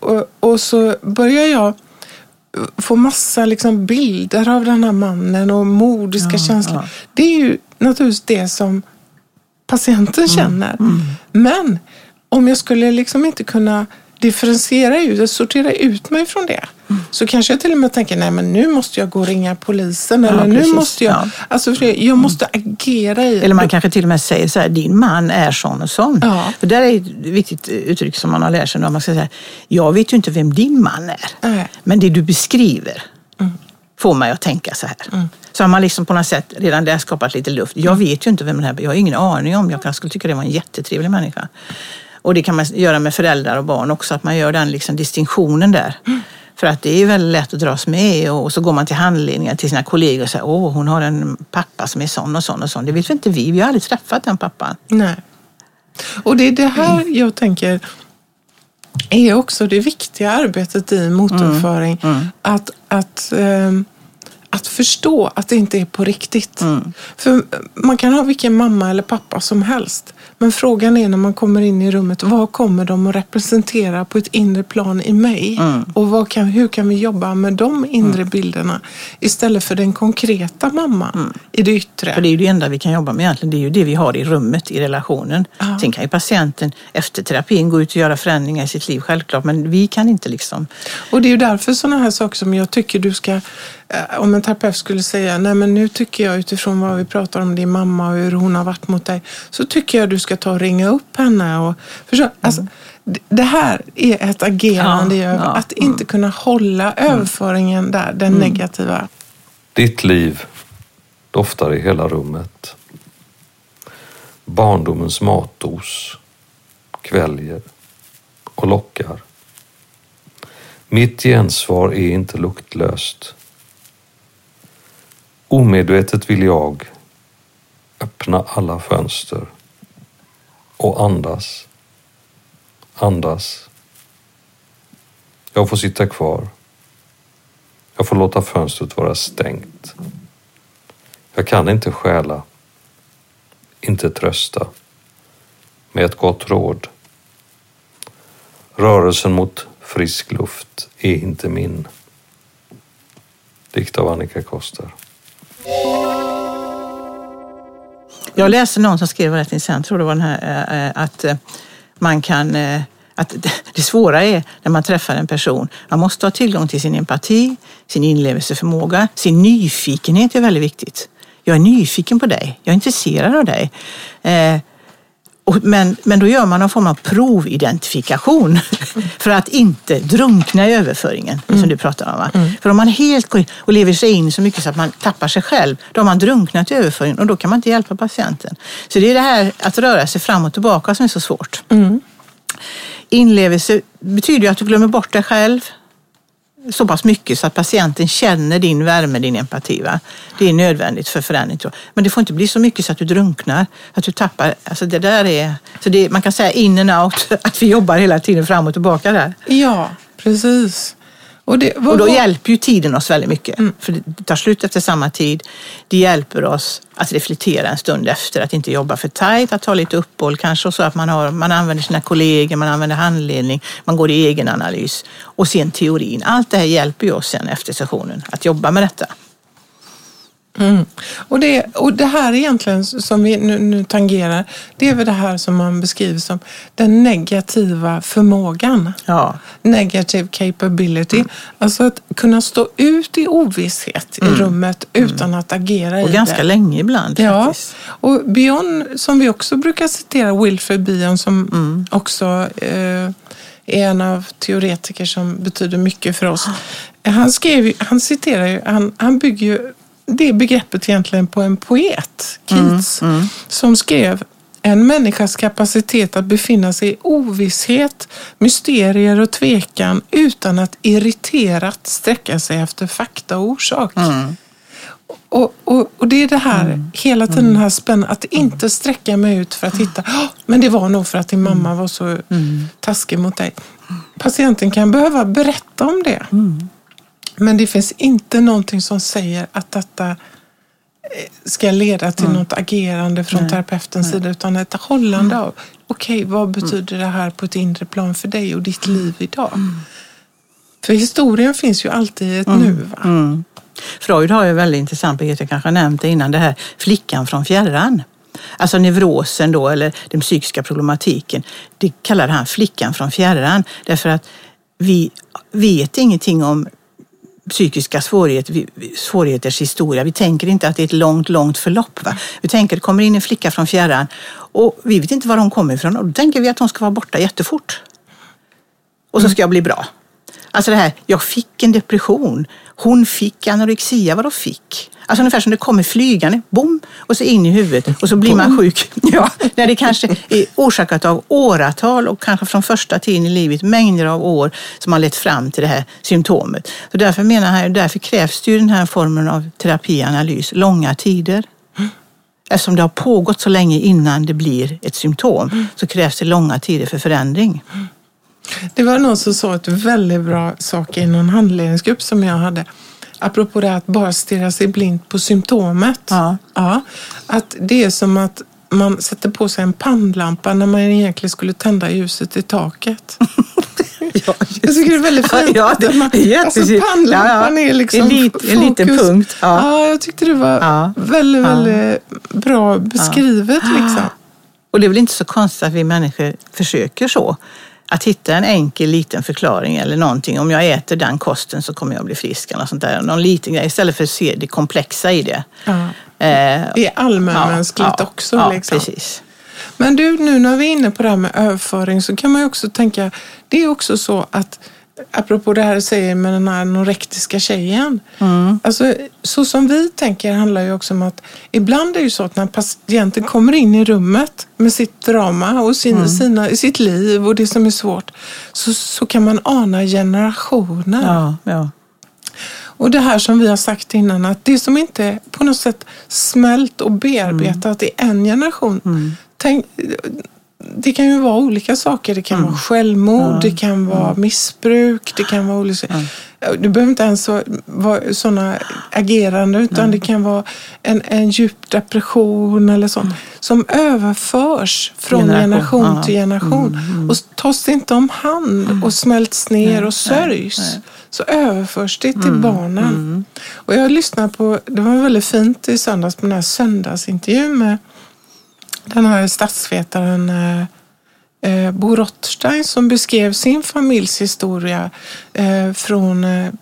och, och så börjar jag få massa liksom bilder av den här mannen och mordiska känslor. ja. Det är ju naturligtvis det som patienten känner. Men om jag skulle liksom inte kunna differentiera ut, sortera ut mig från det. Så kanske jag till och med tänker, nej men nu måste jag gå och ringa polisen. eller nu precis. måste jag, Ja. alltså jag måste agera i Eller man kanske till och med säger så här, din man är sån och sån. Ja. För där är ett viktigt uttryck som man har lärt sig. nu. Man ska säga, jag vet ju inte vem din man är. Nej. Men det du beskriver får mig att tänka så här. Så har man liksom på något sätt redan där skapat lite luft. Jag vet ju inte vem den här Jag har ingen aning om. Jag skulle tycka det var en jättetrevlig människa. Och det kan man göra med föräldrar och barn också. Att man gör den liksom distinktionen där. För att det är väldigt lätt att dras med och så går man till handledningar till sina kollegor och säger åh hon har en pappa som är sån och sån och sån. Det vet vi inte vi. Vi har aldrig träffat den pappan. Nej. Och det är det här jag tänker är också det viktiga arbetet i motorföring. Att, att, ehm, att förstå att det inte är på riktigt. För man kan ha vilken mamma eller pappa som helst. Men frågan är när man kommer in i rummet, vad kommer de att representera på ett inre plan i mig? Och vad kan, hur kan vi jobba med de inre bilderna istället för den konkreta mamman i det yttre? För det är ju det enda vi kan jobba med egentligen. Det är ju det vi har i rummet, i relationen. Ja. Sen kan ju patienten efter terapin gå ut och göra förändringar i sitt liv, självklart. Men vi kan inte liksom... Och det är ju därför sådana här saker som jag tycker du ska, om en terapeut skulle säga, nej men nu tycker jag utifrån vad vi pratar om din mamma och hur hon har varit mot dig, så tycker jag du ska ta och ringa upp henne. Och, förstå, alltså, d- det här är ett agerande Ja, ja, att inte kunna hålla överföringen där, den negativa. Ditt liv doftar i hela rummet. Barndomens matdos kväljer och lockar. Mitt gensvar är inte luktlöst. Omedvetet vill jag öppna alla fönster och andas. Andas. Jag får sitta kvar. Jag får låta fönstret vara stängt. Jag kan inte stjäla, inte trösta, med ett gott råd. Rörelsen mot frisk luft är inte min. Dikt av Annika Koster. Jag läste någon som skrev rätt intressant, tror det var den här, eh, eh, att eh, man kan att (laughs) det svåra är när man träffar en person. Man måste ha tillgång till sin empati, sin inlevelseförmåga, sin nyfikenhet är väldigt viktigt. Jag är nyfiken på dig, jag är intresserad av dig. Men, men då gör man någon form av providentifikation (laughs) för att inte drunkna i överföringen, som du pratar om. Va? För om man helt går in och lever sig in så mycket så att man tappar sig själv, då har man drunknat i överföringen och då kan man inte hjälpa patienten. Så det är det här att röra sig fram och tillbaka som är så svårt. Inlevelse betyder ju att du glömmer bort dig själv så pass mycket så att patienten känner din värme, din empati. Va? Det är nödvändigt för förändring. tror jag. Men det får inte bli så mycket så att du drunknar, att du tappar. Alltså det där är, så det, man kan säga in and out, (laughs) att vi jobbar hela tiden fram och tillbaka där. Ja, precis. Och, det, vad Och då hjälper ju tiden oss väldigt mycket. För det tar slut efter samma tid. Det hjälper oss att reflektera en stund efter, att inte jobba för tajt, att ta lite uppehåll kanske och så att man, har, man använder sina kollegor, man använder handledning, man går i egen analys och sen teorin. Allt det här hjälper ju oss sen efter sessionen att jobba med detta. Mm. Och, det, och det här egentligen som vi nu, nu tangerar, det är väl det här som man beskriver som den negativa förmågan. Ja. Negative capability. Mm. Alltså att kunna stå ut i ovisshet i rummet utan att agera Mm. Och i ganska det. länge ibland Ja, faktiskt. och Bion som vi också brukar citera, Wilfred Bion som Mm. också eh, är en av teoretiker som betyder mycket för oss. Han, skrev, han citerar ju, han, han bygger ju det begreppet egentligen på en poet, Keats, som skrev en människas kapacitet att befinna sig i ovisshet, mysterier och tvekan utan att irriterat sträcka sig efter fakta och orsak. Och, och, och det är det här, hela tiden den här spänningen, att inte sträcka mig ut för att hitta, "Åh, men det var nog för att din mamma var så taskig mot dig. Patienten kan behöva berätta om det. Men det finns inte någonting som säger att detta eh, ska leda till något agerande från terapeutens sida, utan ett hållande av, okej, vad betyder det här på ett inre plan för dig och ditt liv idag? För historien finns ju alltid i ett nu. Mm. Freud har ju väldigt intressant begrepp, jag kanske nämnt det innan, det här flickan från fjärran. Alltså neurosen då, eller den psykiska problematiken, det kallar han flickan från fjärran. Därför att vi vet ingenting om psykiska svårigheter, svårigheters historia. Vi tänker inte att det är ett långt, långt förlopp. Va? Vi tänker att det kommer in en flicka från fjärran och vi vet inte var hon kommer ifrån och då tänker vi att hon ska vara borta jättefort. Och så ska jag bli bra. Alltså det här, jag fick en depression. Hon fick anorexia, Vadå fick. Alltså ungefär som det kommer flygande, bom, och så in i huvudet och så blir man sjuk. (laughs) Ja, när det kanske är orsakat av åratal och kanske från första tiden i livet, mängder av år som har lett fram till det här symptomet. Så därför menar jag, därför krävs det ju den här formen av terapianalys, långa tider. Eftersom det har pågått så länge innan det blir ett symptom så krävs det långa tider för förändring. Det var någon som sa ett väldigt bra sak i någon handledningsgrupp som jag hade. Apropå det att bara stirra sig blind på symptomet. Ja. Ja, att det är som att man sätter på sig en pannlampa när man egentligen skulle tända ljuset i taket. (laughs) Ja, Jag tycker det är väldigt fint. Ja, det är jättefint. alltså pannlampan Ja, ja. är liksom En lit- en liten fokus. punkt, ja. Ja. jag tyckte det var väldigt, väldigt bra beskrivet. Liksom. Och det är väl inte så konstigt att vi människor försöker så. Att hitta en enkel liten förklaring eller någonting. Om jag äter den kosten så kommer jag bli frisk eller sånt där. Någon liten grej istället för att se det komplexa i det. Ja. Eh, Det är allmänmänskligt ja, också. Ja, liksom. precis. Men du, nu när vi är inne på det här med överföring så kan man ju också tänka, det är också så att apropå det här du säger med den här anorektiska tjejen. Alltså, så som vi tänker handlar ju också om att ibland är det ju så att när patienten kommer in i rummet med sitt drama och sin, sina, sitt liv och det som är svårt så, så kan man ana generationer. Ja, ja. Och det här som vi har sagt innan, att det som inte på något sätt smält och bearbetat i en generation. Tänk, det kan ju vara olika saker. Det kan vara självmord, det kan vara missbruk, det kan vara olika... Det behöver inte ens vara- sådana agerande utan det kan vara en, en djup depression eller sånt som överförs från Generation, generation, till generation. Och tas det inte om hand och smälts ner och sörjs så överförs det till barnen. Och jag lyssnade på, det var väldigt fint i söndags på den här söndagsintervjun med den här statsvetaren eh, eh, Bo Rothstein som beskrev sin familjs historia eh, från eh,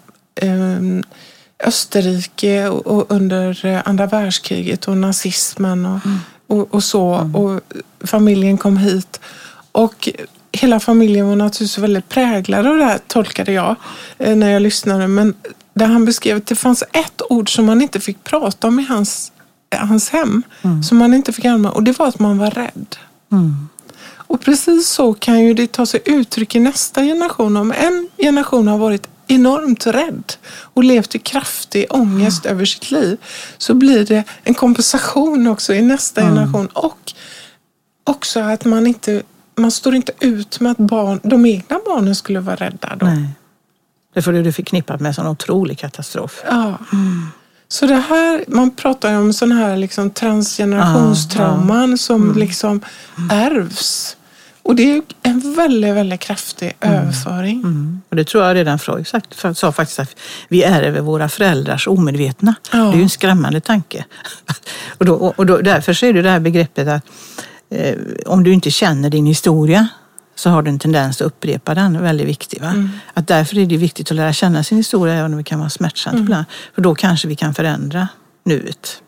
Österrike och, och under andra världskriget och nazismen och, och, och så. Och familjen kom hit. Och hela familjen var naturligtvis väldigt präglad av det här, tolkade jag när jag lyssnade. Men där han beskrev att det fanns ett ord som man inte fick prata om i hans, hans hem. Som man inte fick använda och det var att man var rädd. Och precis så kan ju det ta sig uttryck i nästa generation. Om en generation har varit enormt rädd och levt i kraftig ångest över sitt liv så blir det en kompensation också i nästa generation. Och också att man inte man står inte ut med att barn, de egna barnen skulle vara rädda. Då. Nej. Därför är det förknippat med en sån otrolig katastrof. Ja. Så det här, man pratar om sån här liksom transgenerationstrauman som liksom ärvs. Och det är en väldigt, väldigt kraftig överföring. Mm. Och det tror jag redan Freud sagt, sa faktiskt att vi ärver våra föräldrars omedvetna. Ja. Det är ju en skrämmande tanke. (laughs) och, då, och då, därför så är det det här begreppet att eh, om du inte känner din historia så har du en tendens att upprepa den. Väldigt viktig. Va? Att därför är det viktigt att lära känna sin historia även om det kan vara smärtsamt ibland. För då kanske vi kan förändra nuet.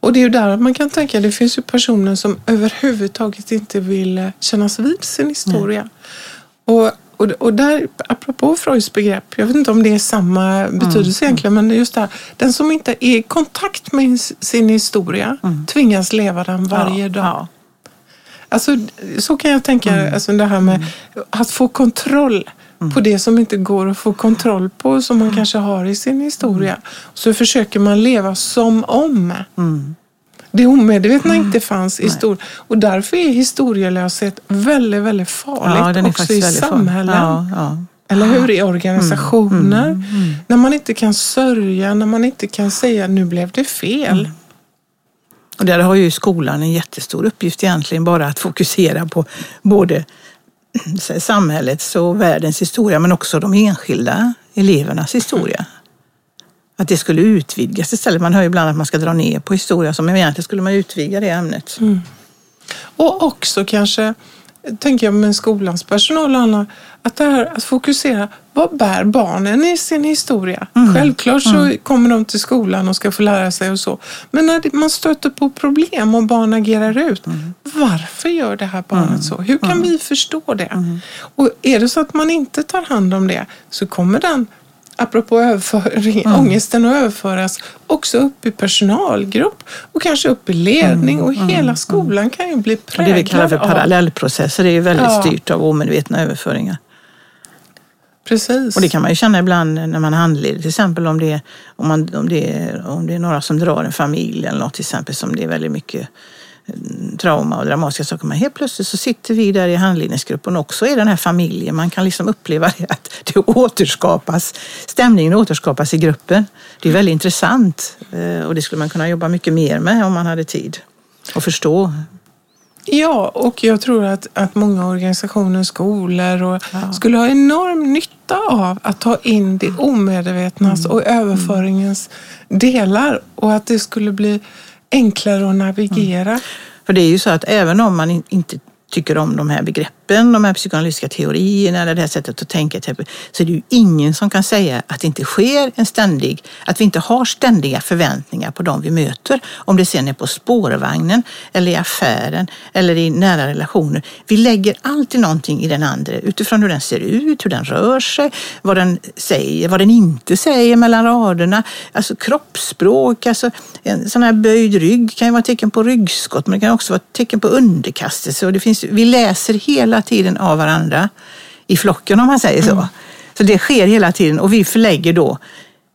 Och det är ju där man kan tänka, det finns ju personer som överhuvudtaget inte vill eh, kännas vid sin historia. Och, och, och där, apropå Freuds begrepp, jag vet inte om det är samma betydelse egentligen, men just det här, den som inte är i kontakt med sin historia tvingas leva den varje Ja, dag. ja. Alltså, så kan jag tänka, alltså det här med att få kontroll på det som inte går att få kontroll på, som man kanske har i sin historia. Så försöker man leva som om. Det omedvetna inte fanns i stor... Och därför är historielöshet väldigt, väldigt farligt är också i samhällen. Ja, ja. Eller hur? I organisationer. När man inte kan sörja, när man inte kan säga nu blev det fel. Och där har ju skolan en jättestor uppgift egentligen, bara att fokusera på både (clears throat) samhällets och världens historia, men också de enskilda elevernas historia. Att det skulle utvidgas istället. Man hör ju ibland att man ska dra ner på historia, men egentligen skulle man utvidga det ämnet. Mm. Och också kanske, tänker jag med skolans personal och andra, att det här att fokusera, vad bär barnen i sin historia? Självklart så kommer de till skolan och ska få lära sig och så. Men när man stöter på problem och barn agerar ut, varför gör det här barnet så? Hur kan vi förstå det? Och är det så att man inte tar hand om det så kommer den apropå överföring, (laughs) ångesten att överföras också upp i personalgrupp och kanske upp i ledning och hela skolan kan ju bli Och det präglad vi kallar för av- parallellprocesser är ju väldigt Ja. styrt av omedvetna överföringar. Precis. Och det kan man ju känna ibland när man handleder, till exempel om det, är, om, man, om, det är, om det är några som drar en familj eller något till exempel som det är väldigt mycket mm, trauma och dramatiska saker. Men helt plötsligt så sitter vi där i handledningsgruppen också i den här familjen. Man kan liksom uppleva det, att det återskapas, stämningen återskapas i gruppen. Det är väldigt intressant eh, och det skulle man kunna jobba mycket mer med om man hade tid och förstå. Ja, och jag tror att, att många organisationer, skolor och skulle ha enorm nytta av att ta in det omedvetnas och överföringens delar och att det skulle bli enklare att navigera. Mm. För det är ju så att även om man inte tycker om de här begreppen, de här psykoanalytiska teorierna eller det här sättet att tänka, så är det ju ingen som kan säga att det inte sker en ständig, att vi inte har ständiga förväntningar på dem vi möter. Om det sen är på spårvagnen eller i affären eller i nära relationer. Vi lägger alltid någonting i den andra utifrån hur den ser ut, hur den rör sig, vad den säger, vad den inte säger mellan raderna. Alltså kroppsspråk, alltså en sån här böjd rygg kan ju vara tecken på ryggskott men det kan också vara tecken på underkastelse. Och det finns, vi läser hela tiden av varandra i flocken om man säger så. Så det sker hela tiden och vi förlägger då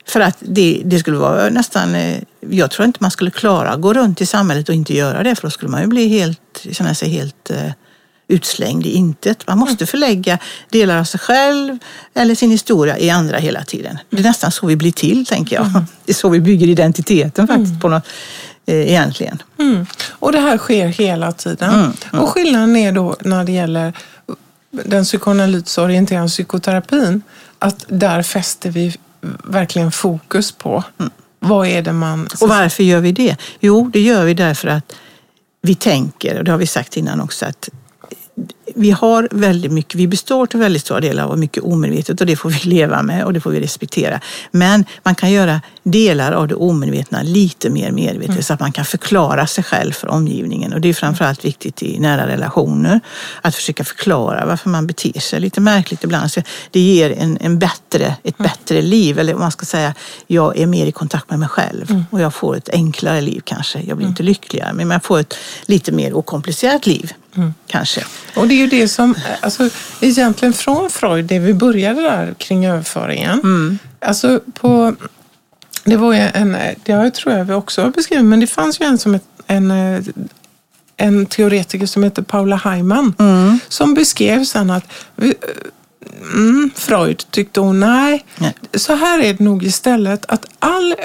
för att det, det skulle vara nästan, eh, jag tror inte man skulle klara att gå runt i samhället och inte göra det för då skulle man ju bli helt, känna sig helt eh, utslängd i intet. Man måste förlägga delar av sig själv eller sin historia i andra hela tiden. Det är nästan så vi blir till, tänker jag. Det är så vi bygger identiteten faktiskt, på något, egentligen. Mm. Och det här sker hela tiden. Mm, Och skillnaden är då när det gäller den psykoanalytiskt orienterade psykoterapin att där fäster vi verkligen fokus på vad är det man... Och varför gör vi det? Jo, det gör vi därför att vi tänker, och det har vi sagt innan också, att vi har väldigt mycket, vi består till väldigt stora delar av mycket omedvetet och det får vi (laughs) leva med och det får vi respektera. Men man kan göra delar av det omedvetna lite mer medvetet så att man kan förklara sig själv för omgivningen. Och det är framförallt viktigt i nära relationer att försöka förklara varför man beter sig lite märkligt ibland. Så det ger en, en bättre, ett bättre liv, eller om man ska säga, jag är mer i kontakt med mig själv och jag får ett enklare liv kanske. Jag blir inte lyckligare, men jag får ett lite mer okomplicerat liv kanske. Och det är ju det som, alltså egentligen från Freud, det vi började där kring överföringen. Alltså på, det var ju en, det har jag tror jag vi också har beskrivit, men det fanns ju en som ett, en, eh, en teoretiker som heter Paula Heimann som beskrev sen att vi, Mm, Freud tyckte hon, nej, Nej. så här är det nog istället att all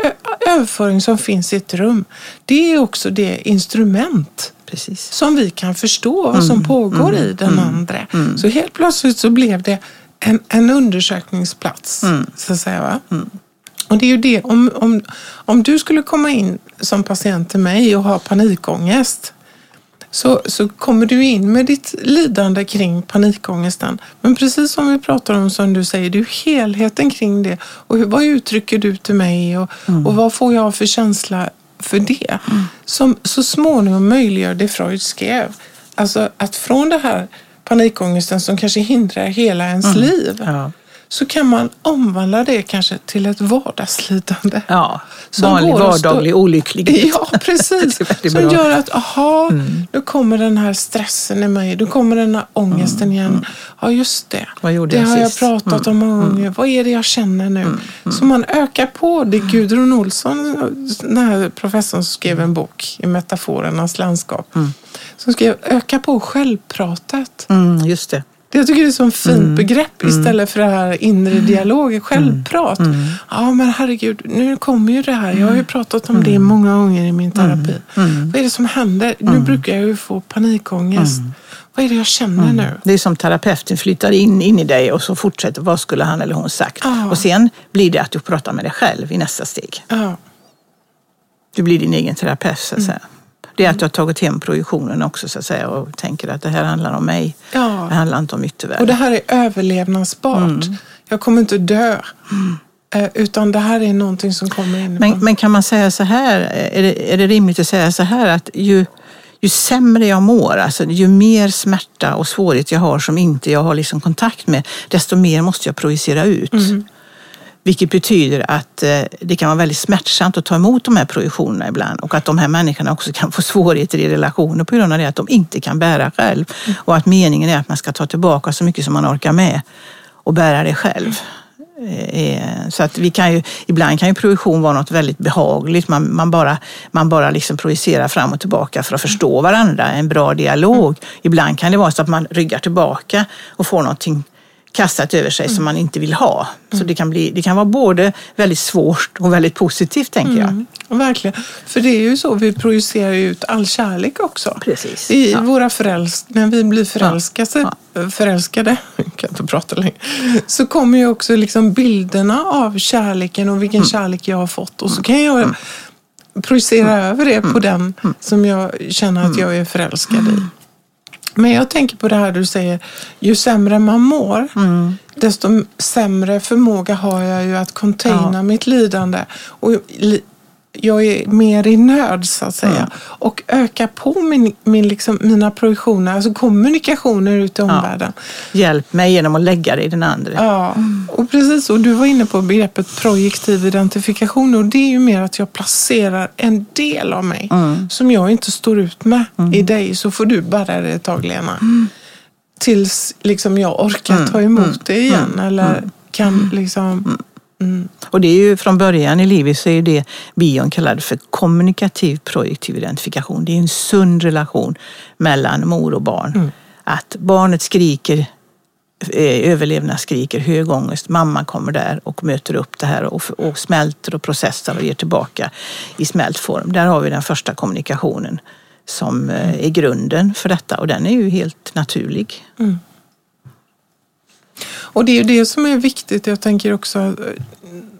överföring som finns i ett rum, det är också det instrument precis. som vi kan förstå vad som pågår i den andra. Så helt plötsligt så blev det en, en undersökningsplats. Så att säga, va? Och det är ju det, om, om, om du skulle komma in som patient till mig och ha panikångest så, så kommer du in med ditt lidande kring panikångesten. Men precis som vi pratar om, som du säger, det är helheten kring det. Och hur, vad uttrycker du till mig och, och vad får jag för känsla för det? Som så småningom möjliggör det Freud skrev. Alltså att från det här panikångesten som kanske hindrar hela ens liv Ja. Så kan man omvandla det kanske till ett vardagslidande. Ja, vanlig att stå- vardaglig olycklighet. Ja, precis. (laughs) Som. Mm. gör att, aha, nu kommer den här stressen i mig, nu kommer den här ångesten igen. Ja, just det. Mm. Vad gjorde det jag har jag sist? Mm. pratat om många gånger. Vad är det jag känner nu? Så man ökar på. Det är Gudrun Olsson, den här professorn som skrev en bok i metaforernas landskap. Som skrev öka på självpratet. Mm, just det. Jag tycker det är ett så fint Mm. begrepp istället för det här inre dialog, självprat. Mm. Ja men herregud, nu kommer ju det här. Jag har ju pratat om det många gånger i min terapi. Mm. Vad är det som händer? Nu brukar jag ju få panikångest. Vad är det jag känner nu? Det är som terapeuten flyttar in, in i dig och så fortsätter. Vad skulle han eller hon sagt? Ja. Och sen blir det att du pratar med dig själv i nästa steg. Ja, Du blir din egen terapeut så att Mm. säga. Det är att du har tagit hem projektionen också så att säga och tänker att det här handlar om mig. Ja. Det handlar inte om yttervärlden. och det här är överlevnadsbart. Mm. Jag kommer inte dö. Eh, Utan det här är någonting som kommer in. Men, men kan man säga så här, är det, är det rimligt att säga så här att ju, ju sämre jag mår, alltså ju mer smärta och svårighet jag har som inte jag har liksom kontakt med, desto mer måste jag projicera ut. Vilket betyder att eh, det kan vara väldigt smärtsamt att ta emot de här projektionerna ibland och att de här människorna också kan få (laughs) svårigheter i relationer på grund av det att de inte kan bära själv. Och att meningen är att man ska ta tillbaka så mycket som man orkar med och bära det själv. Eh, Så att vi kan ju, ibland kan ju projektion vara något väldigt behagligt. Man, man bara, man bara liksom projicerar fram och tillbaka för att förstå varandra, en bra dialog. Ibland kan det vara så att man ryggar tillbaka och får någonting kastat över sig som man inte vill ha. Så det kan, bli, det kan vara både väldigt svårt och väldigt positivt tänker jag. Mm, verkligen. För det är ju så, vi projicerar ut all kärlek också. Precis. I Ja. våra förälsk när vi blir förälskade, förälskade (laughs) jag kan inte prata längre, så kommer ju också liksom bilderna av kärleken och vilken kärlek jag har fått. Och så kan jag projicera över det på den som jag känner att jag är förälskad i. Men jag tänker på det här du säger, ju sämre man mår, desto sämre förmåga har jag ju att containa Ja. mitt lidande. Och jag är mer i nöd så att säga. Och öka på min, min liksom, mina projektioner, alltså kommunikationer ut i omvärlden. Hjälp mig genom att lägga det i den andra. Ja, och precis. Och du var inne på begreppet projektiv identifikation och det är ju mer att jag placerar en del av mig som jag inte står ut med i dig. Så får du bära det ett tag Lena. Tills liksom jag orkar ta emot det igen eller kan liksom... Och det är ju från början i livet så är det Bion kallade för kommunikativ projektiv identifikation. Det är en sund relation mellan mor och barn. Att barnet skriker, eh, överlevnad skriker, hög ångest. Mamma kommer där och möter upp det här och, och smälter och processar och ger tillbaka i smält form. Där har vi den första kommunikationen som eh, är grunden för detta och den är ju helt naturlig. Och det är det som är viktigt. Jag tänker också eh,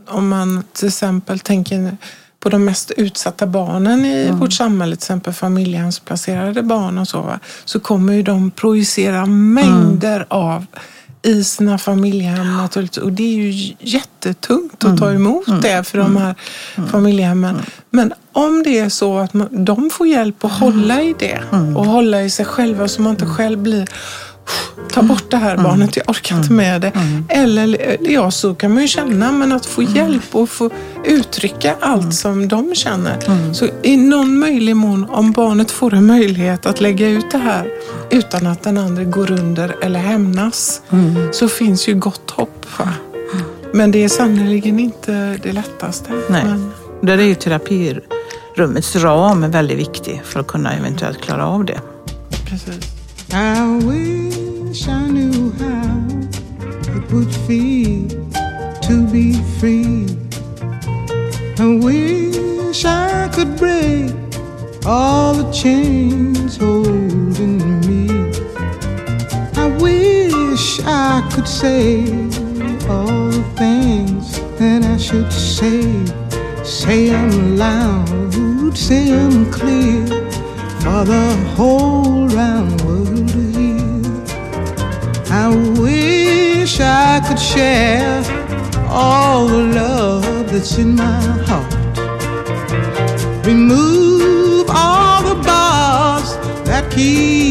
om man till exempel tänker på de mest utsatta barnen i vårt samhälle, till exempel familjehemsplacerade barn och så, va? så kommer ju de projicera mängder av i sina familjehem naturligtvis. Och det är ju jättetungt att ta emot det för de här familjehemmen. Men om det är så att man, de får hjälp att hålla i det och hålla i sig själva så man inte själv blir ta bort det här barnet, jag orkar inte med det. Eller ja, så kan man ju känna, men att få hjälp och få uttrycka allt som de känner. Så i någon möjlig mån, om barnet får en möjlighet att lägga ut det här utan att den andra går under eller hämnas, så finns ju gott hopp. Va? Men det är sannerligen inte det lättaste. Nej. Men, Där är ju terapirummets ram väldigt viktig för att kunna eventuellt klara av det. precis. I wish I knew how it would feel to be free. I wish I could break all the chains holding me. I wish I could say all the things that I should say. Say them loud, say them clear for the whole round world to hear. I wish I could share all the love that's in my heart. Remove all the bars that keep